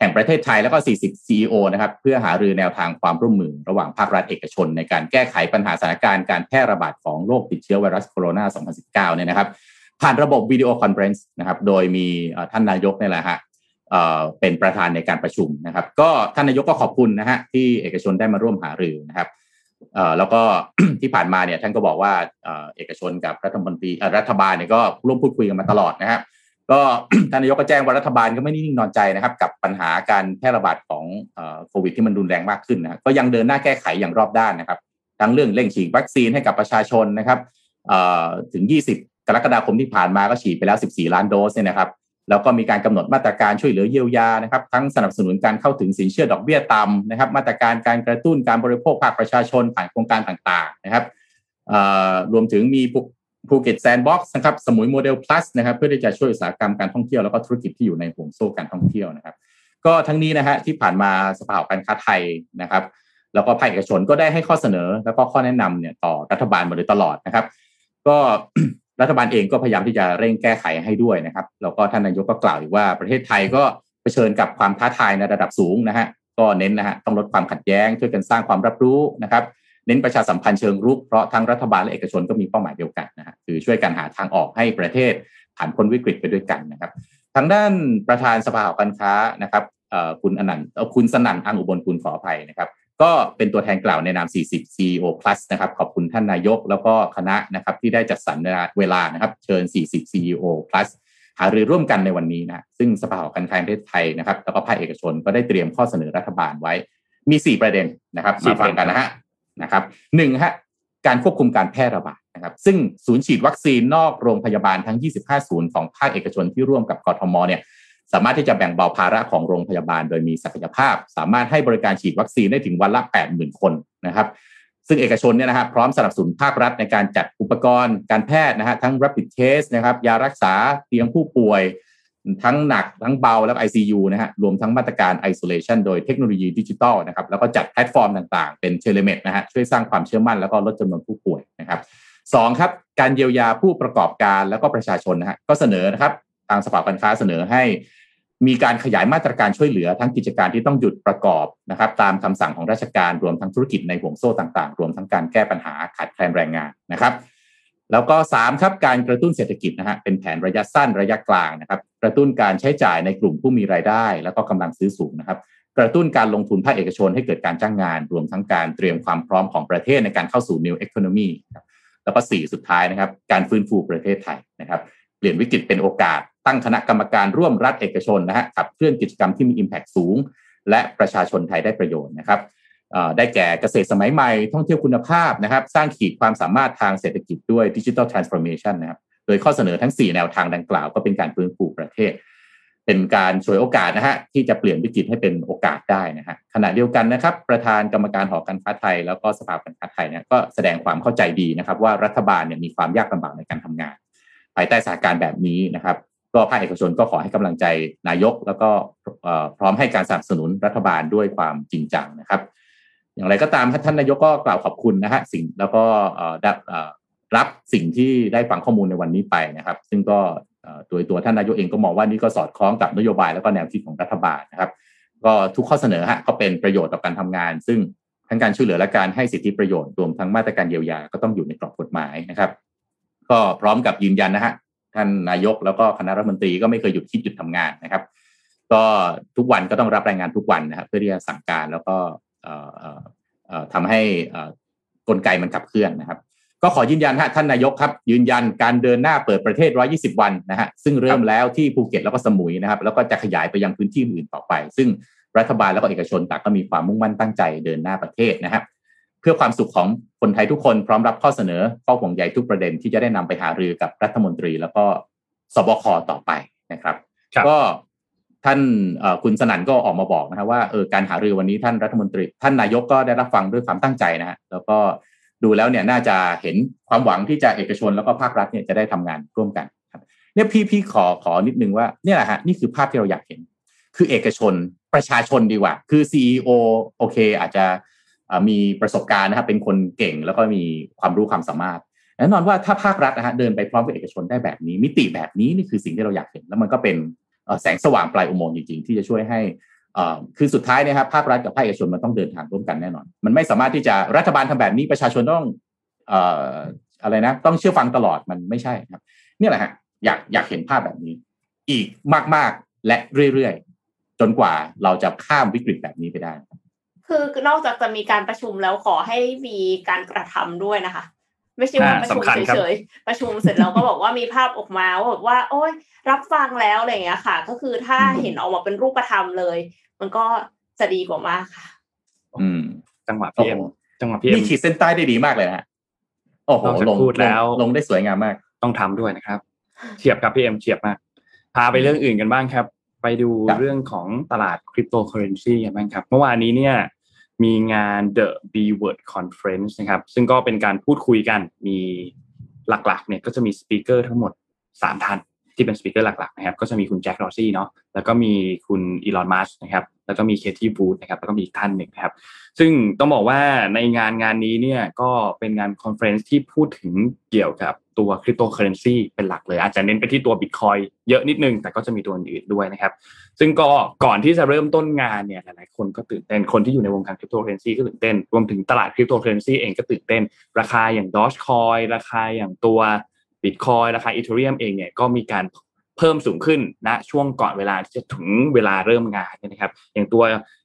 แห่งประเทศไทยแล้วก็ 40 CEO นะครับเพื่อหารือแนวทางความร่วมมือระหว่างภาครัฐเอกชน ในการแก้ไขปัญหาสถานการณ์การแพร่ระบาดของโรคติดเชื้อไวรัสโคโรนา 2019 เนี่ยนะครับ ผ่านระบบ video conference นะครับ โดยมีท่านนายกนี่แหละฮะเป็นประธานในการประชุมนะครับ ก็ท่านนายกก็ขอบคุณนะฮะที่เอกชนได้มาร่วมหารือนะครับแล้วก็ที่ผ่านมาเนี่ยท่านก็บอกว่าเอกชนกับรัฐมนตรีรัฐบาลเนี่ยก็ร่วมพูดคุยกันมาตลอดนะครับ ก็ท่านนายกก็แจ้งว่ารัฐบาลก็ไม่นิ่งนอนใจนะครับ กับปัญหาการแพร่ระบาดของโควิดที่มันรุนแรงมากขึ้นนะครับก็ยังเดินหน้าแก้ไขอย่างรอบด้านนะครับ ทั้งเรื่องเร่งฉีดวัคซีนให้กับประชาชนนะครับถึง 20 กรกฎาคมที่ผ่านมาก็ฉีดไปแล้ว 14 ล้านโดสเนี่ยนะครับแล้วก็มีการกำหนดมาตรการช่วยเหลือเยียวยานะครับทั้งสนับสนุนการเข้าถึงสินเชื่อดอกเบี้ยต่ำนะครับ มาตรการการกระตุ้นการบริโภคภาคประชาชนผ่านโครงการต่างๆนะครับรวมถึงมี ภูเก็ตแซนด์บ็อกซ์นะครับสมุยโมเดล plus นะครับเพื่อที่จะช่วยอุตสาหกรรมการท่องเที่ยวแล้วก็ธุรกิจที่อยู่ในห่วงโซ่การท่องเที่ยวนะครับ ก็ทั้งนี้นะฮะที่ผ่านมาสภาการค้าไทยนะครับ แล้วก็ภาคเอกชนก็ได้ให้ข้อเสนอ แล้วก็ข้อแนะนำเนี่ยต่อรัฐบาลมาโดยตลอดนะครับ ก็รัฐบาลเองก็พยายามที่จะเร่งแก้ไขให้ด้วยนะครับแล้วก็ท่านนายกก็กล่าวอีกว่าประเทศไทยก็เผชิญกับความท้าทายในระดับสูงนะฮะก็เน้นนะฮะต้องลดความขัดแย้งช่วยกันสร้างความรับรู้นะครับ เน้นประชาสัมพันธ์เชิงรุกเพราะทั้งรัฐบาลและเอกชนก็มีเป้าหมายเดียวกันนะฮะ คือช่วยกันหาทางออกให้ประเทศผ่านพ้นวิกฤตไปด้วยกันนะครับ ทางด้านประธานสภาหอการค้านะครับคุณอนันต์เอ่อคุณสนั่นอังอุบลคุณขออภัยนะครับ ก็เป็นตัวแทนกล่าวในนาม 40 CEO plus นะครับ ขอบคุณท่านนายกแล้วก็คณะนะครับที่ได้จัดสรรเวลานะครับเชิญ 40 CEO plus หารือร่วมกันในวันนี้นะซึ่งสภาหอการค้าประเทศไทยนะครับแล้วก็ภาคเอกชนก็ได้เตรียมข้อเสนอรัฐบาลไว้มีสี่ประเด็นนะครับมาฟังกันนะฮะนะครับหนึ่งฮะ การควบคุมการแพร่ระบาดนะครับซึ่งศูนย์ฉีดวัคซีนนอกโรงพยาบาลทั้ง 25 ศูนย์ของภาคเอกชนที่ร่วมกับกทมเนี่ยสามารถที่จะแบ่งเบาภาระของโรงพยาบาลโดยมีศักยภาพ สามารถให้บริการฉีดวัคซีนได้ถึงวันละ 80,000 คนนะครับซึ่งเอกชนเนี่ยนะฮะพร้อมสนับสนุนภาครัฐในการจัดอุปกรณ์การแพทย์นะฮะทั้ง rapid test นะครับยารักษาเตียงผู้ป่วย ทั้งหนักทั้งเบาแล้ว ICU นะฮะรวมทั้งมาตรการ isolation โดยเทคโนโลยีดิจิทัลนะครับแล้วก็จัดแพลตฟอร์มต่างๆ เป็น telemed นะฮะช่วยสร้างความเชื่อมั่นแล้วก็ลดจำนวนผู้ป่วยนะครับสองครับการเยียวยาผู้ประกอบการแล้วก็ประชาชนนะฮะก็เสนอนะครับทางสภาการค้าเสนอให้มีการขยายมาตรการช่วยเหลือทั้งกิจการที่ต้องหยุดประกอบนะครับตามคำสั่งของราชการรวมทั้งธุรกิจในห่วงโซ่ต่างๆ รวมทั้งการแก้ปัญหาขาดแคลนแรงงานนะครับ แล้วก็ 3 ครับการกระตุ้นเศรษฐกิจนะฮะเป็นแผนระยะสั้นระยะกลางนะครับกระตุ้นการใช้จ่ายในกลุ่มผู้มีรายได้ แล้วก็กำลังซื้อสูงนะครับกระตุ้นการลงทุนภาคเอกชนให้เกิดการจ้างงาน รวมทั้งการเตรียมความพร้อมของประเทศในการเข้าสู่ new economy ครับแล้วก็ 4 สุดท้ายนะครับ การฟื้นฟูประเทศไทยนะครับเปลี่ยนวิกฤตเป็นโอกาส ตั้งคณะกรรมการร่วมรัฐเอกชนนะฮะขับเคลื่อนกิจกรรมที่มี Impact สูง และประชาชนไทยได้ประโยชน์นะครับ ได้แก่เกษตรสมัยใหม่ท่องเที่ยวคุณภาพนะครับ สร้างขีดความสามารถทางเศรษฐกิจด้วย digital transformation นะครับ โดยข้อเสนอทั้ง 4 แนวทางดังกล่าวก็เป็นการฟื้นฟูประเทศ เป็นการช่วยโอกาสนะฮะที่จะเปลี่ยนวิกฤตให้เป็นโอกาสได้นะฮะขณะเดียวกันนะครับ ประธานกรรมการหอการค้าไทย แล้วก็สภาการค้าไทยเนี่ยก็แสดงความเข้าใจดีนะครับ ว่ารัฐบาลเนี่ยมีความยากลำบากในการทำงาน ภายใต้สถานการณ์แบบนี้นะครับก็ภาคเอกชนก็ขอให้กำลังใจนายก แล้วก็พร้อมให้การสนับสนุนรัฐบาลด้วยความจริงจังนะครับ อย่างไรก็ตามท่านนายกก็กล่าวขอบคุณนะฮะสิ่งแล้วก็รับสิ่งที่ได้ฟังข้อมูลในวันนี้ไปนะครับ ซึ่งก็โดยตัวท่านนายกเองก็มองว่านี่ก็สอดคล้องกับนโยบายแล้วก็แนวคิดของรัฐบาลนะครับ ก็ทุกข้อเสนอฮะก็เป็นประโยชน์ต่อการทำงาน ซึ่งทั้งการช่วยเหลือและการให้สิทธิประโยชน์รวมทั้งมาตรการเยียวยาก็ต้องอยู่ในกรอบกฎหมายนะครับ ก็พร้อมกับยืนยันนะฮะท่านนายกแล้วก็คณะรัฐมนตรีก็ไม่เคยหยุดคิดหยุดทำงานนะครับ ก็ทุกวันก็ต้องรับรายงานทุกวันนะครับ เพื่อที่จะสั่งการแล้วก็ ทำให้กลไกมันขับเคลื่อนนะครับ ก็ขอยืนยันฮะท่านนายกครับ ยืนยันการเดินหน้าเปิดประเทศ 120 วันนะฮะซึ่งเริ่มแล้วที่ภูเก็ตแล้วก็สมุยนะครับ แล้วก็จะขยายไปยังพื้นที่อื่นต่อไป ซึ่งรัฐบาลแล้วก็เอกชนต่างก็มีความมุ่งมั่นตั้งใจเดินหน้าประเทศนะครับเพื่อความสุขของคนไทยทุกคนพร้อมรับข้อเสนอ ข้อห่วงใยทุกประเด็นที่จะได้นำไปหารือกับรัฐมนตรี แล้วก็สบคต่อไปนะครับ ก็ ท่านคุณสนั่นก็ออกมาบอกนะครับว่าเออการหารือวันนี้ท่านรัฐมนตรี ท่านนายกก็ได้รับฟังด้วยความตั้งใจนะฮะแล้วก็ดูแล้วเนี่ยน่าจะเห็นความหวังที่จะเอกชนแล้วก็ภาครัฐเนี่ยจะได้ทำงานร่วมกันครับเนี่ยพี่พี่ขอขอนิดนึงว่าเนี่ยแหละฮะนี่คือภาพที่เราอยากเห็น คือเอกชนประชาชนดีกว่า คือ CEO โอเค อาจจะมีประสบการณ์นะครับเป็นคนเก่งแล้วก็มีความรู้ความสามารถแน่นอนว่าถ้าภาครัฐนะฮะเดินไปพร้อมกับเอกชนได้แบบนี้ มิติแบบนี้นี่คือสิ่งที่เราอยากเห็น แล้วมันก็เป็น แสงสว่างปลายอุโมงค์จริงๆ ที่จะช่วยให้คือสุดท้ายนะครับภาครัฐกับภาคเอกชนมันต้องเดินทางร่วมกันแน่นอน มันไม่สามารถที่จะรัฐบาลทำแบบนี้ประชาชนต้องอะไรนะ ต้องเชื่อฟังตลอดมันไม่ใช่ครับนี่แหละฮะอยากอยากเห็นภาพแบบนี้ อีกมากๆและเรื่อยๆ จนกว่าเราจะข้ามวิกฤตแบบนี้ไปได้ คือนอกจากจะมีการประชุมแล้วขอให้มีการกระทำด้วยนะคะ ไม่ใช่ว่าประชุมเฉยๆประชุมเสร็จแล้วก็บอกว่ามีภาพออกมาว่าแบบว่า โอ้ยรับฟังแล้วอะไรอย่างเงี้ยค่ะ ก็คือถ้าเห็นออกมาเป็นรูปธรรมเลย มันก็จะดีกว่ามากค่ะ อืม จังหวะพีเอ็มจังหวะพีเอ็มนี่ขีดเส้นใต้ได้ดีมากเลยนะโอ้โหลงพูดแล้วลงได้สวยงามมาก ต้องทำด้วยนะครับเฉียบครับพี่เอ็มเฉียบมาก พาไปเรื่องอื่นกันบ้างครับ ไปดูเรื่องของตลาดคริปโตเคอเรนซีกันบ้างครับ เมื่อวานนี้เนี่ย มีงาน The B Word Conference นะครับ ซึ่งก็เป็นการพูดคุยกันมีหลักๆเนี่ยก็จะมี speaker ทั้งหมด 3 ท่านที่เป็น speaker หลักๆนะครับ ก็จะมีคุณแจ็คดอร์ซีย์เนาะแล้วก็มีคุณอีลอนมัสก์นะครับ แล้วก็มีเคธี่วู้ดนะครับแล้วก็มีอีกท่านหนึ่งนะครับ ซึ่งต้องบอกว่าในงานงานนี้เนี่ยก็เป็นงาน conference ที่พูดถึงเกี่ยวกับตัวคริปโตเคอเรนซีเป็นหลักเลย อาจจะเน้นไปที่ตัวบิตคอยน์เยอะนิดนึง แต่ก็จะมีตัวอื่นด้วยนะครับ ซึ่งก็ก่อนที่จะเริ่มต้นงานเนี่ยหลายๆคนก็ตื่นเต้นคนที่อยู่ในวงการคริปโตเคอเรนซีก็ตื่นเต้น รวมถึงตลาดคริปโตเคอเรนซีเองก็ตื่นเต้น ราคาอย่างดอชคอยราคาอย่างตัวบิตคอยน์ราคา Ethereum เองเนี่ยก็มีการ เพิ่มสูงขึ้นณนะช่วงก่อนเวลาที่จะถึงเวลาเริ่มงานนะครับ อย่างตัว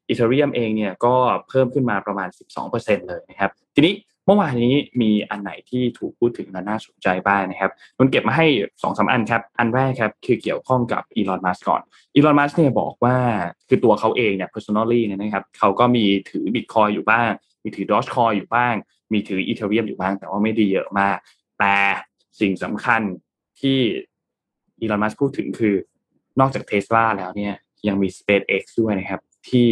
อีเทเรียมเองเนี่ยก็เพิ่มขึ้นมาประมาณ 12%เลยนะครับ ทีนี้เมื่อวานนี้มีอันไหนที่ถูกพูดถึงและน่าสนใจบ้างนะครับนนเก็บมาให้สองสาอันครับ อันแรกครับคือเกี่ยวข้องกับอีลอนมัสก่อนอีลอนมัสเนี่ยบอกว่าคือตัวเขาเองเนี่ย personally เนี่ยนะครับเขาก็มีถือบิตคอยอยู่บ้าง มีถือดอชคอยอยู่บ้าง มีถืออีเทเรียมอยู่บ้าง แต่ว่าไม่ได้เยอะมาก แต่สิ่งสำคัญที่ อีลอนมัสพูดถึงคือนอกจากเทสลาแล้วเนี่ยยังมี SpaceX ด้วยนะครับ ที่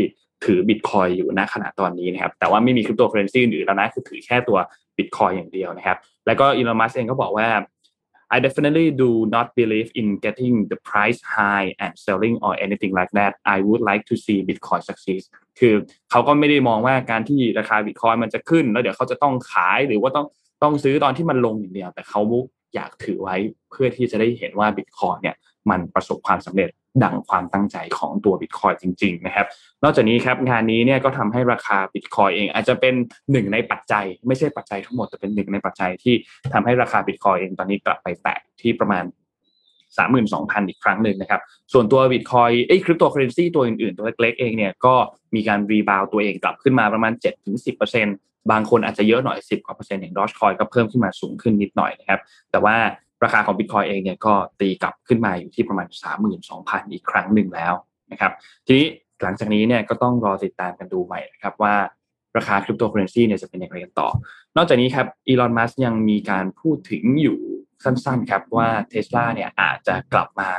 ถือบิตคอยน์อยู่ณขณะตอนนี้นะครับ แต่ว่าไม่มีคริปโตเคอเรนซีอื่นแล้วนะ คือถือแค่ตัวบิตคอยน์อย่างเดียวนะครับ แล้วก็อีลอนมัสก์เองก็บอกว่า I definitely do not believe in getting the price high and selling or anything like that. I would like to see Bitcoin succeed. คือเขาก็ไม่ได้มองว่าการที่ราคาบิตคอยน์มันจะขึ้น แล้วเดี๋ยวเขาจะต้องขายหรือว่าต้องต้องซื้อตอนที่มันลงอย่างเดียว แต่เขา อยากถือไว้เพื่อที่จะได้เห็นว่าบิตคอยน์เนี่ยมันประสบความสำเร็จดังความตั้งใจของตัวบิตคอยน์จริงๆนะครับ นอกจากนี้ครับงานนี้เนี่ยก็ทำให้ราคาบิตคอยน์เอง อาจจะเป็นหนึ่งในปัจจัย ไม่ใช่ปัจจัยทั้งหมดแต่เป็นหนึ่งในปัจจัยที่ทำให้ราคาบิตคอยน์เองตอนนี้กลับไปแตะที่ประมาณ32,000 อีกครั้งหนึ่งนะครับ ส่วนตัวบิตคอยน์ไอ้คริปโตเคอเรนซีตัวอื่นๆ ตัวเล็กๆเองเนี่ยก็มีการ rebound ตัวเองกลับขึ้นมาประมาณ 7-10% บางคนอาจจะเยอะหน่อย 10กว่าเปอร์เซ็นต์อย่างดอชคอยก็เพิ่มขึ้นมาสูงขึ้นนิดหน่อยนะครับ แต่ว่าราคาของบิตคอยน์เองเนี่ยก็ตีกลับขึ้นมาอยู่ที่ประมาณ 32,000 อีกครั้งหนึ่งแล้วนะครับ ทีนี้หลังจากนี้เนี่ยก็ต้องรอติดตามกันดูใหม่นะครับว่าราคาคริปโตเคอเรนซีเนี่ยจะเป็นอย่างไรกันต่อ นอกจากนี้ครับอีลอนมัสก์ยังมีการพูดถึงอยู่สั้นๆครับว่าเทสลาเนี่ยอาจจะกลับมา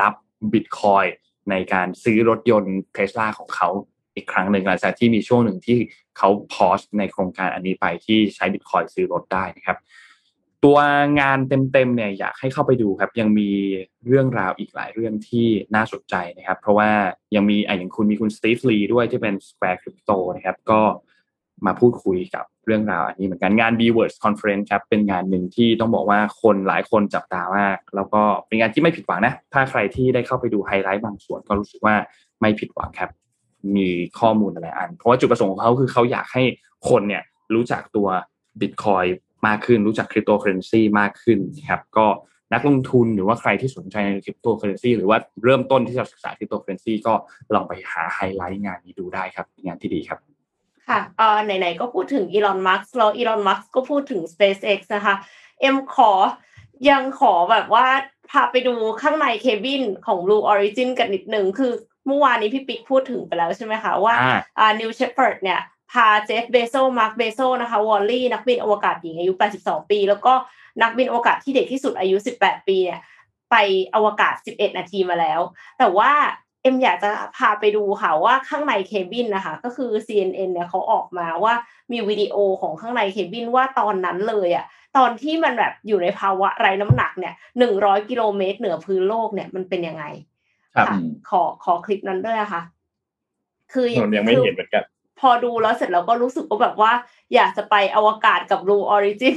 รับบิตคอยน์ในการซื้อรถยนต์เทสลาของเขาอีกครั้งหนึ่งหลังจากที่มีช่วงหนึ่งที่ เขา pause ในโครงการอันนี้ไปที่ใช้บิตคอยน์ซื้อรถได้นะครับ ตัวงานเต็มๆเนี่ยอยากให้เข้าไปดูครับ ยังมีเรื่องราวอีกหลายเรื่องที่น่าสนใจนะครับ เพราะว่ายังมีไอย่างคุณมีคุณสตีฟลีด้วยที่เป็น Square Crypto นะครับ ก็มาพูดคุยกับเรื่องราวอันนี้เหมือนกันงาน b w o r d s Conference ครับเป็นงานหนึ่งที่ต้องบอกว่าคนหลายคนจับตามาก แล้วก็เป็นงานที่ไม่ผิดหวังนะ ถ้าใครที่ได้เข้าไปดูไฮไลท์บางส่วนก็รู้สึกว่าไม่ผิดหวังครับ มีข้อมูลอะไรอัน เพราะว่าจุดประสงค์ของเขาคือเขาอยากให้คนเนี่ยรู้จักตัว Bitcoin มากขึ้นรู้จักคริปโตเคอเรนซีมากขึ้นครับก็นักลงทุนหรือว่าใครที่สนใจในคริปโตเคอเรนซีหรือว่าเริ่มต้นที่จะศึกษาคริปโตเคอเรนซีก็ลองไปหาไฮไลท์งานนี้ดูได้ครับงานที่ดีครับค่ะเอ่อไหนๆก็พูดถึงอีลอนมัสก์แล้วอีลอนมัสก์ก็พูดถึง SpaceX นะคะเอ็มขอยังขอแบบว่าพาไปดูข้างใน cabin ของ Blue Origin กันนิดนึงคือ เมื่อวานนี้พี่ปิ๊กพูดถึงไปแล้วใช่ไหมคะว่าอ่าอ่า New Shepard เนี่ยพาเจฟเบโซมาร์คเบโซนะคะวอลลี่นักบินอวกาศหญิงอายุ 82 ปี แล้วก็นักบินอวกาศที่เด็กที่สุดอายุ 18 ปีเนี่ยไปอวกาศ 11 นาทีมาแล้ว แต่ว่าเอ็มอยากจะพาไปดูค่ะว่าข้างใน cabin นะคะ ก็คือ CNN เนี่ยเขาออกมาว่ามีวิดีโอของข้างใน cabin ว่าตอนนั้นเลยอะตอนที่มันแบบอยู่ในภาวะไร้น้ำหนักเนี่ย100 กิโลเมตรเหนือพื้นโลกเนี่ยมันเป็นยังไง ครับค่ะขอขอคลิปนั้นด้วยนะคะคือผมยังไม่เห็นเหมือนกัน พอดูแล้วเสร็จแล้วก็รู้สึกว่าแบบว่า อยากจะไปอวกาศกับ Blue Origin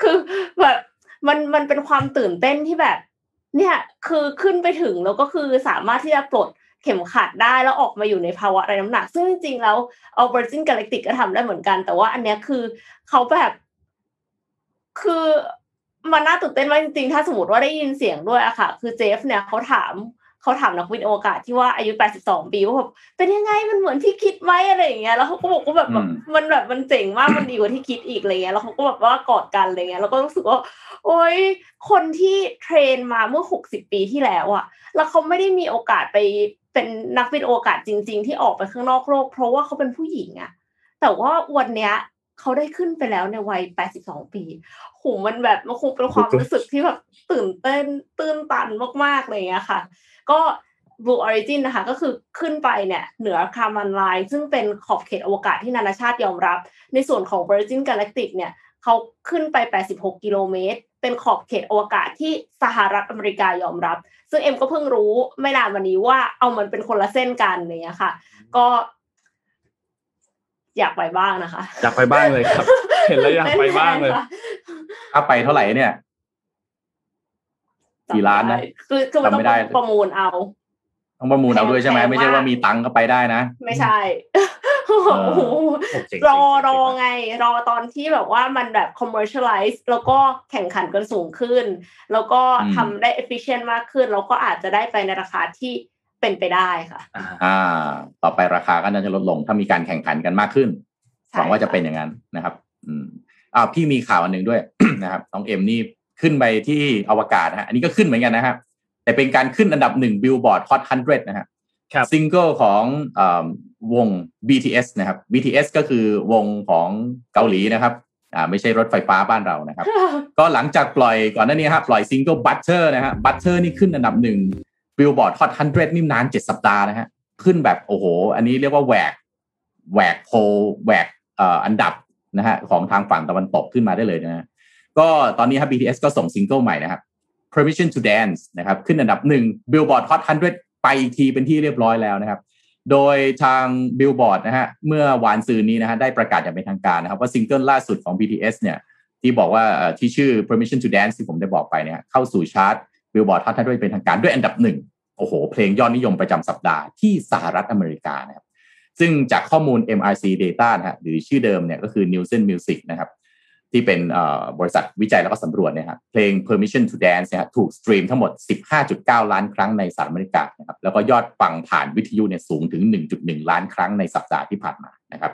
คือแบบมันมันเป็นความตื่นเต้นที่แบบ เนี่ย คือขึ้นไปถึงแล้วก็คือสามารถที่จะปลดเข็มขัดได้แล้วออกมาอยู่ในภาวะไร้น้ำหนัก ซึ่งจริงๆแล้วเอา Virgin Galactic ก็ทำได้เหมือนกัน แต่ว่าอันเนี้ยคือเขาแบบ คือมันน่าตื่นเต้นมากจริงๆ ถ้าสมมติว่าได้ยินเสียงด้วยอะค่ะ คือเจฟเนี่ยเขาถาม เขาถามนักบินอวกาศที่ว่าอายุ 82 ปีว่าแบบเป็นยังไงมันเหมือนที่คิดไหมอะไรอย่างเงี้ยแล้วเขาก็บอกว่าแบบอืมมันแบบมันเจ๋งมากมันดีกว่าที่คิดอีกอะไรเงี้ยแล้วเขาก็แบบว่ากอดกันอะไรเงี้ยแล้วก็รู้สึกว่า โอ๊ยคนที่เทรนมาเมื่อ 60 ปีที่แล้วอะแล้วเขาไม่ได้มีโอกาสไปเป็นนักบินอวกาศจริง ๆ ที่ออกไปข้างนอกโลก เพราะว่าเขาเป็นผู้หญิงอะแต่ว่าวันเนี้ยเขาได้ขึ้นไปแล้วในวัย 82 ปีโหมันแบบมันคงเป็นความรู้สึกที่แบบตื่นเต้นตื่นตันมากๆเลยเงี้ยค่ะ ก็ Blue Origin นะคะ ก็คือขึ้นไปเนี่ยเหนือคาร์มันไลน์ซึ่งเป็นขอบเขตอวกาศที่นานาชาติยอมรับ ในส่วนของ Virgin Galactic เนี่ยเขาขึ้นไป 86 กิโลเมตร เป็นขอบเขตอวกาศที่สหรัฐอเมริกายอมรับ ซึ่งเอ็มก็เพิ่งรู้ไม่นานวันนี้ว่าเอามันเป็นคนละเส้นกันอะไรเงี้ยค่ะ ก็ อยากไปบ้างนะคะ อยากไปบ้างเลยครับ เห็นแล้วอยากไปบ้างเลย ถ้าไปเท่าไหร่เนี่ย กี่ล้านนะคือคือมันต้องจำไม่ได้ประมูลเอาต้องประมูลเอาด้วยใช่ไหมแพงมากไม่ใช่ว่ามีตังค์ก็ไปได้นะ ไม่ใช่อเจ๋งๆรอเจ๋งๆรอไง รอตอนที่แบบว่ามันแบบ commercialize แล้วก็แข่งขันกันสูงขึ้น แล้วก็อืมทำได้ efficient มากขึ้น แล้วก็อาจจะได้ไปในราคาที่เป็นไปได้ค่ะ อ่าอ่าต่อไปราคาก็น่าจะลดลง ถ้ามีการแข่งขันกันมากขึ้นใช่หวังว่าจะค่เป็นอย่างนั้นนะครับ อืมอ้าวพี่มีข่าวอันหนึ่งด้วยนะครับน้องเอ็มนี่ ขึ้นไปที่อวกาศนะฮะอันนี้ก็ขึ้นเหมือนกันนะฮะแต่เป็นการขึ้นอันดับหนึ่ง Billboard Hot Hundred นะฮะครับซิงเกิลของเออวง BTS นะครับ BTS ก็คือวงของเกาหลีนะครับอ่าไม่ใช่รถไฟฟ้าบ้านเรานะครับ ก็หลังจากปล่อยก่อนหน้านี้ครับปล่อยซิงเกิล Butter นะฮะ Butter นี่ขึ้นอันดับหนึ่งBillboard Hot Hundred นี่นานเจ็ดสัปดาห์นะฮะขึ้นแบบโอ้โห อันนี้เรียกว่าแหวกแหวกโพลแหวกเอ่ออันดับนะฮะของทางฝั่งตะวันตกขึ้นมาได้เลยนะฮะ ก็ตอนนี้ครับ BTS ก็ส่งซิงเกิลใหม่นะครับ Permission to Dance นะครับขึ้นอันดับหนึ่ง Billboard Hot 100 ไปอีกทีเป็นที่เรียบร้อยแล้วนะครับ โดยทาง Billboard นะฮะเมื่อวานซืนนี้นะฮะได้ประกาศอย่างเป็นทางการนะครับ ว่าซิงเกิลล่าสุดของ BTS เนี่ยที่บอกว่าที่ชื่อ Permission to Dance ที่ผมได้บอกไปเนี่ยเข้าสู่ชาร์ต Billboard Hot 100 เป็นทางการด้วยอันดับหนึ่งโอ้โห เพลงยอดนิยมประจำสัปดาห์ที่สหรัฐอเมริกานะครับซึ่งจากข้อมูล MRC Data นะฮะหรือชื่อเดิมเนี่ยก็คือ Nielsen Music นะครับ ที่เป็นบริษัทวิจัยแล้วก็สำรวจเนี่ยครับเพลง Permission to Dance เนี่ยฮะถูกสตรีมทั้งหมด 15.9 ล้านครั้งในสหรัฐอเมริกานะครับแล้วก็ยอดฟังผ่านวิทยุเนี่ยสูงถึง 1.1 ล้านครั้งในสัปดาห์ที่ผ่านมานะครับ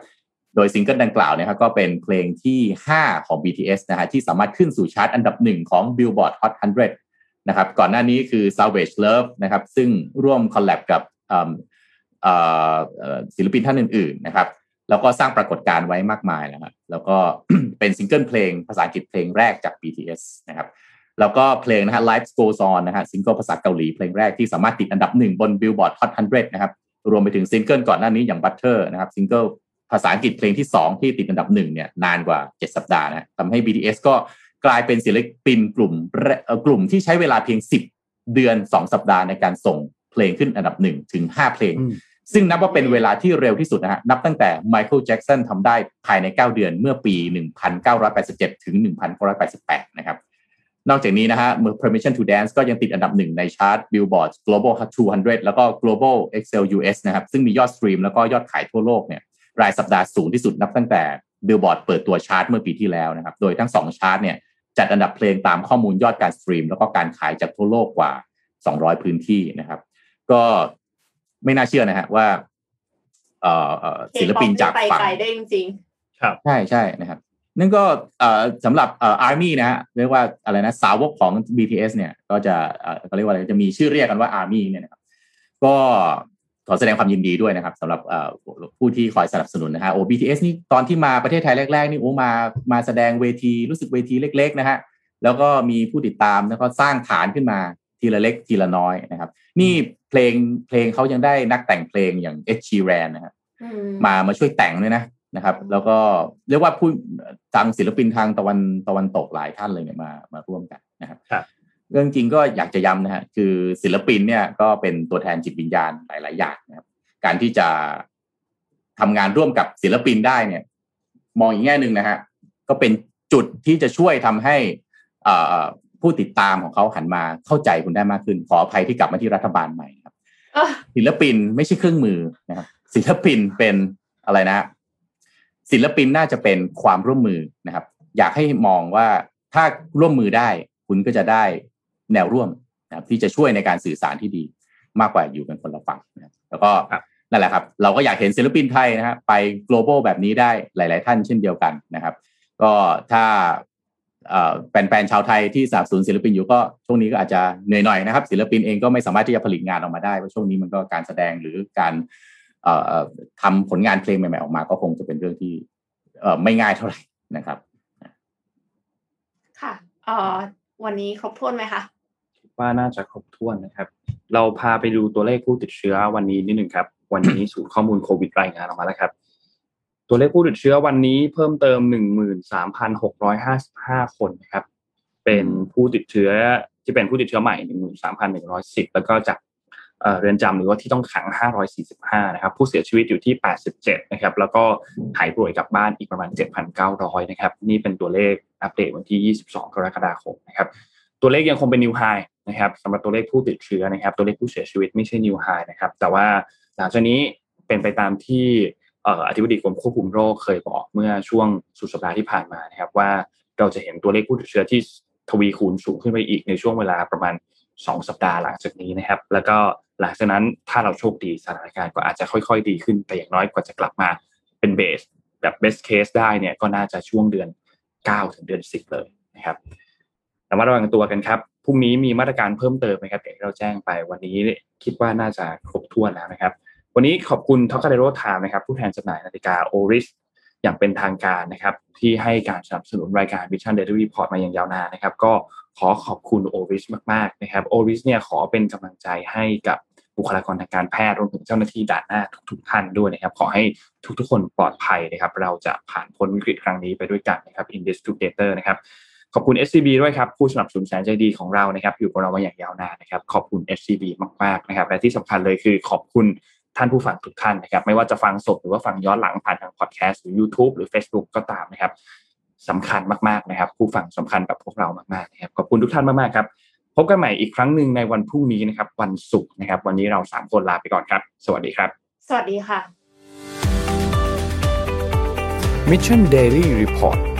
โดยซิงเกิลดังกล่าวเนี่ยครับก็เป็นเพลงที่ 5 ของ BTS นะฮะที่สามารถขึ้นสู่ชาร์ตอันดับหนึ่งของ Billboard Hot 100 นะครับก่อนหน้านี้คือ Savage Love นะครับซึ่งร่วม collab กับศิลปินท่านอื่นๆนะครับ แล้วก็สร้างปรากฏการณ์ไว้มากมายแล้วครับแล้วก็เป็นซิงเกิลเพลงภาษาอังกฤษเพลงแรกจาก BTS นะครับแล้วก็เพลงนะฮะ Life Goes On นะฮะซิงเกิลภาษาเกาหลีเพลงแรกที่สามารถติดอันดับหนึ่งบน Billboard Hot 100 นะครับ รวมไปถึงซิงเกิลก่อนหน้านี้อย่าง Butter นะครับซิงเกิลภาษาอังกฤษเพลงที่ 2 ที่ติดอันดับหนึ่งเนี่ยนานกว่า 7 สัปดาห์นะทำให้ BTS ก็กลายเป็นศิลปินกลุ่มเอ่อกลุ่มที่ใช้เวลาเพียง 10 เดือน 2 สัปดาห์ในการส่งเพลงขึ้นอันดับหนึ่งถึง 5 เพลง ซึ่งนับว่าเป็นเวลาที่เร็วที่สุดนะฮะนับตั้งแต่ไมเคิลแจ็กสันทำได้ภายใน 9 เดือนเมื่อปี 1987 ถึง 1988 นะครับ นอกจากนี้นะฮะเมื่อ Permission to Dance ก็ยังติดอันดับหนึ่งในชาร์ต Billboard Global 200 แล้วก็ Global Excl. US นะครับซึ่งมียอดสตรีมแล้วก็ยอดขายทั่วโลกเนี่ยรายสัปดาห์สูงที่สุดนับตั้งแต่ Billboard เปิดตัวชาร์ตเมื่อปีที่แล้วนะครับโดยทั้ง 2 ชาร์ตเนี่ยจัดอันดับเพลงตามข้อมูลยอดการสตรีม แล้วก็การขายจากทั่วโลกกว่า 200 พื้นที่นะครับก็ ไม่น่าเชื่อนะฮะว่า เอ่อเอ่อศิลปินจากไปฝั่งไกลได้จริงใช่ใช่นะครับนั่นก็เอ่อสำหรับเอ่อ ARMY นะฮะเรียกว่าอะไรนะสาวกของ BTS เนี่ย ก็จะเอ่อเขาเรียกว่าอะไรจะมีชื่อเรียกกันว่าอาร์มี่เนี่ยนะครับก็ขอแสดงความยินดีด้วยนะครับสำหรับเอ่อผู้ที่คอยสนับสนุนนะฮะโอ้ BTS นี่ตอนที่มาประเทศไทยแรก ๆ นี่โอ้มามาแสดงเวทีรู้สึกเวทีเล็ก ๆ นะฮะแล้วก็มีผู้ติดตามแล้วก็สร้างฐานขึ้นมา ทีละเล็กทีละน้อยนะครับ นี่เพลงเพลงเขายังได้นักแต่งเพลงอย่างเอ s ชีแรนนะครับๆอืมมามาช่วยแต่งด้วยนะนะครับ แล้วก็เรียกว่าผู้ทางศิลปินทางตะวันตะวันตกหลายท่านเลยเนี่ยมามาร่วมกันนะครับครับเรื่องจริงก็อยากจะย้ำนะฮะคือศิลปินเนี่ยก็เป็นตัวแทนจิตวิญญาณหลาย ๆ อย่างนะครับ การที่จะทำงานร่วมกับศิลปินได้เนี่ย มองอีกแง่หนึ่งนะฮะก็เป็นจุดที่จะช่วยทำให้เอ่อ ผู้ติดตามของเขาหันมาเข้าใจคุณได้มากขึ้น ขออภัยที่กลับมาที่รัฐบาลใหม่ครับเอ้อศิลปินไม่ใช่เครื่องมือนะครับศิลปินเป็นอะไรนะ ศิลปินน่าจะเป็นความร่วมมือนะครับ อยากให้มองว่าถ้าร่วมมือได้ คุณก็จะได้แนวร่วมนะครับที่จะช่วยในการสื่อสารที่ดีมากกว่าอยู่กันคนละฝั่งนะครับแล้วก็ครับนั่นแหละครับ เราก็อยากเห็นศิลปินไทยนะฮะไป global แบบนี้ได้หลาย ๆ ท่านเช่นเดียวกันนะครับ ก็ถ้าเอ่อ แฟนๆชาวไทยที่สนับสนุนศิลปินอยู่ก็ช่วงนี้ก็อาจจะเหนื่อยหน่อยนะครับ ศิลปินเองก็ไม่สามารถที่จะผลิตงานออกมาได้เพราะช่วงนี้มันก็การแสดงหรือการเอ่อเอ่อทำผลงานเพลงใหม่ๆออกมา ก็คงจะเป็นเรื่องที่เอ่อไม่ง่ายเท่าไหร่นะครับ ค่ะเอ่อวันนี้ครบถ้วนไหมคะว่าน่าจะครบถ้วนนะครับ เราพาไปดูตัวเลขผู้ติดเชื้อวันนี้นิดหนึ่งครับ วันนี้ศูนย์ข้อมูลโควิดรายงานออกมาแล้วครับ ตัวเลขผู้ติดเชื้อวันนี้เพิ่มเติม 13,655 คนนะครับ เป็นผู้ติดเชื้อที่เป็นผู้ติดเชื้อใหม่ 13,110 แล้วก็จากเอ่อเรือนจำหรือว่าที่ต้องขัง 545 นะครับ ผู้เสียชีวิตอยู่ที่ 87 นะครับ แล้วก็หายป่วยกลับบ้านอีกประมาณ 7,900 นะครับ นี่เป็นตัวเลขอัปเดตวันที่ 22 กรกฎาคมนะครับ ตัวเลขยังคงเป็นนิวไฮนะครับสำหรับตัวเลขผู้ติดเชื้อนะครับ ตัวเลขผู้เสียชีวิตไม่ใช่นิวไฮนะครับ แต่ว่าหลังจากนี้เป็นไปตามที่เอ่ออธิบดีกรมควบคุมโรคเคยบอกเมื่อช่วงสุดสัปดาห์ที่ผ่านมานะครับว่าเราจะเห็นตัวเลขผู้ติดเชื้อที่ทวีคูณสูงขึ้นไปอีกในช่วงเวลาประมาณ 2 สัปดาห์หลังจากนี้นะครับ แล้วก็หลังจากนั้นถ้าเราโชคดีสถานการณ์ก็อาจจะค่อยๆ ดีขึ้นแต่อย่างน้อยกว่าจะกลับมาเป็น best แบบ best case ได้เนี่ยก็น่าจะช่วงเดือน 9 ถึงเดือน 10 เลยนะครับแต่ว่าระวังตัวกันครับพรุ่งนี้มีมาตรการเพิ่มเติมนะครับอย่างที่เราแจ้งไปวันนี้คิดว่าน่าจะครบถ้วนแล้วนะครับ วันนี้ขอบคุณ Trocadero Time นะครับผู้แทนจำหน่ายนาฬิกา Orisอย่างเป็นทางการนะครับที่ให้การสนับสนุนรายการ Vision Daily Report มาอย่างยาวนานนะครับ ก็ขอขอบคุณโอริสมากๆนะครับโอริสเนี่ยขอเป็นกำลังใจให้กับบุคลากรทางการแพทย์รวมถึงเจ้าหน้าที่ด่านหน้าทุกๆท่านด้วยนะครับ ขอให้ทุกๆ คนปลอดภัยนะครับ เราจะผ่านพ้นวิกฤตครั้งนี้ไปด้วยกันนะครับ Index Together นะครับขอบคุณ SCB ด้วยครับ ผู้สนับสนุนแสนใจดีของเรานะครับ อยู่กับเรามาอย่างยาวนานนะครับ ขอบคุณ SCB มากๆนะครับ และที่สำคัญเลยคือขอบคุณ ท่านผู้ฟังทุกท่านนะครับ ไม่ว่าจะฟังสดหรือว่าฟังย้อนหลังผ่านทางพอดแคสต์หรือ YouTube หรือ Facebook ก็ตามนะครับสำคัญมากๆนะครับ ผู้ฟังสำคัญกับพวกเรามากๆนะครับขอบคุณทุกท่านมากๆครับพบกันใหม่อีกครั้งหนึ่งในวันพรุ่งนี้นะครับ วันศุกร์นะครับ วันนี้เราสามคนลาไปก่อนครับ สวัสดีครับ สวัสดีค่ะ Mission Daily Report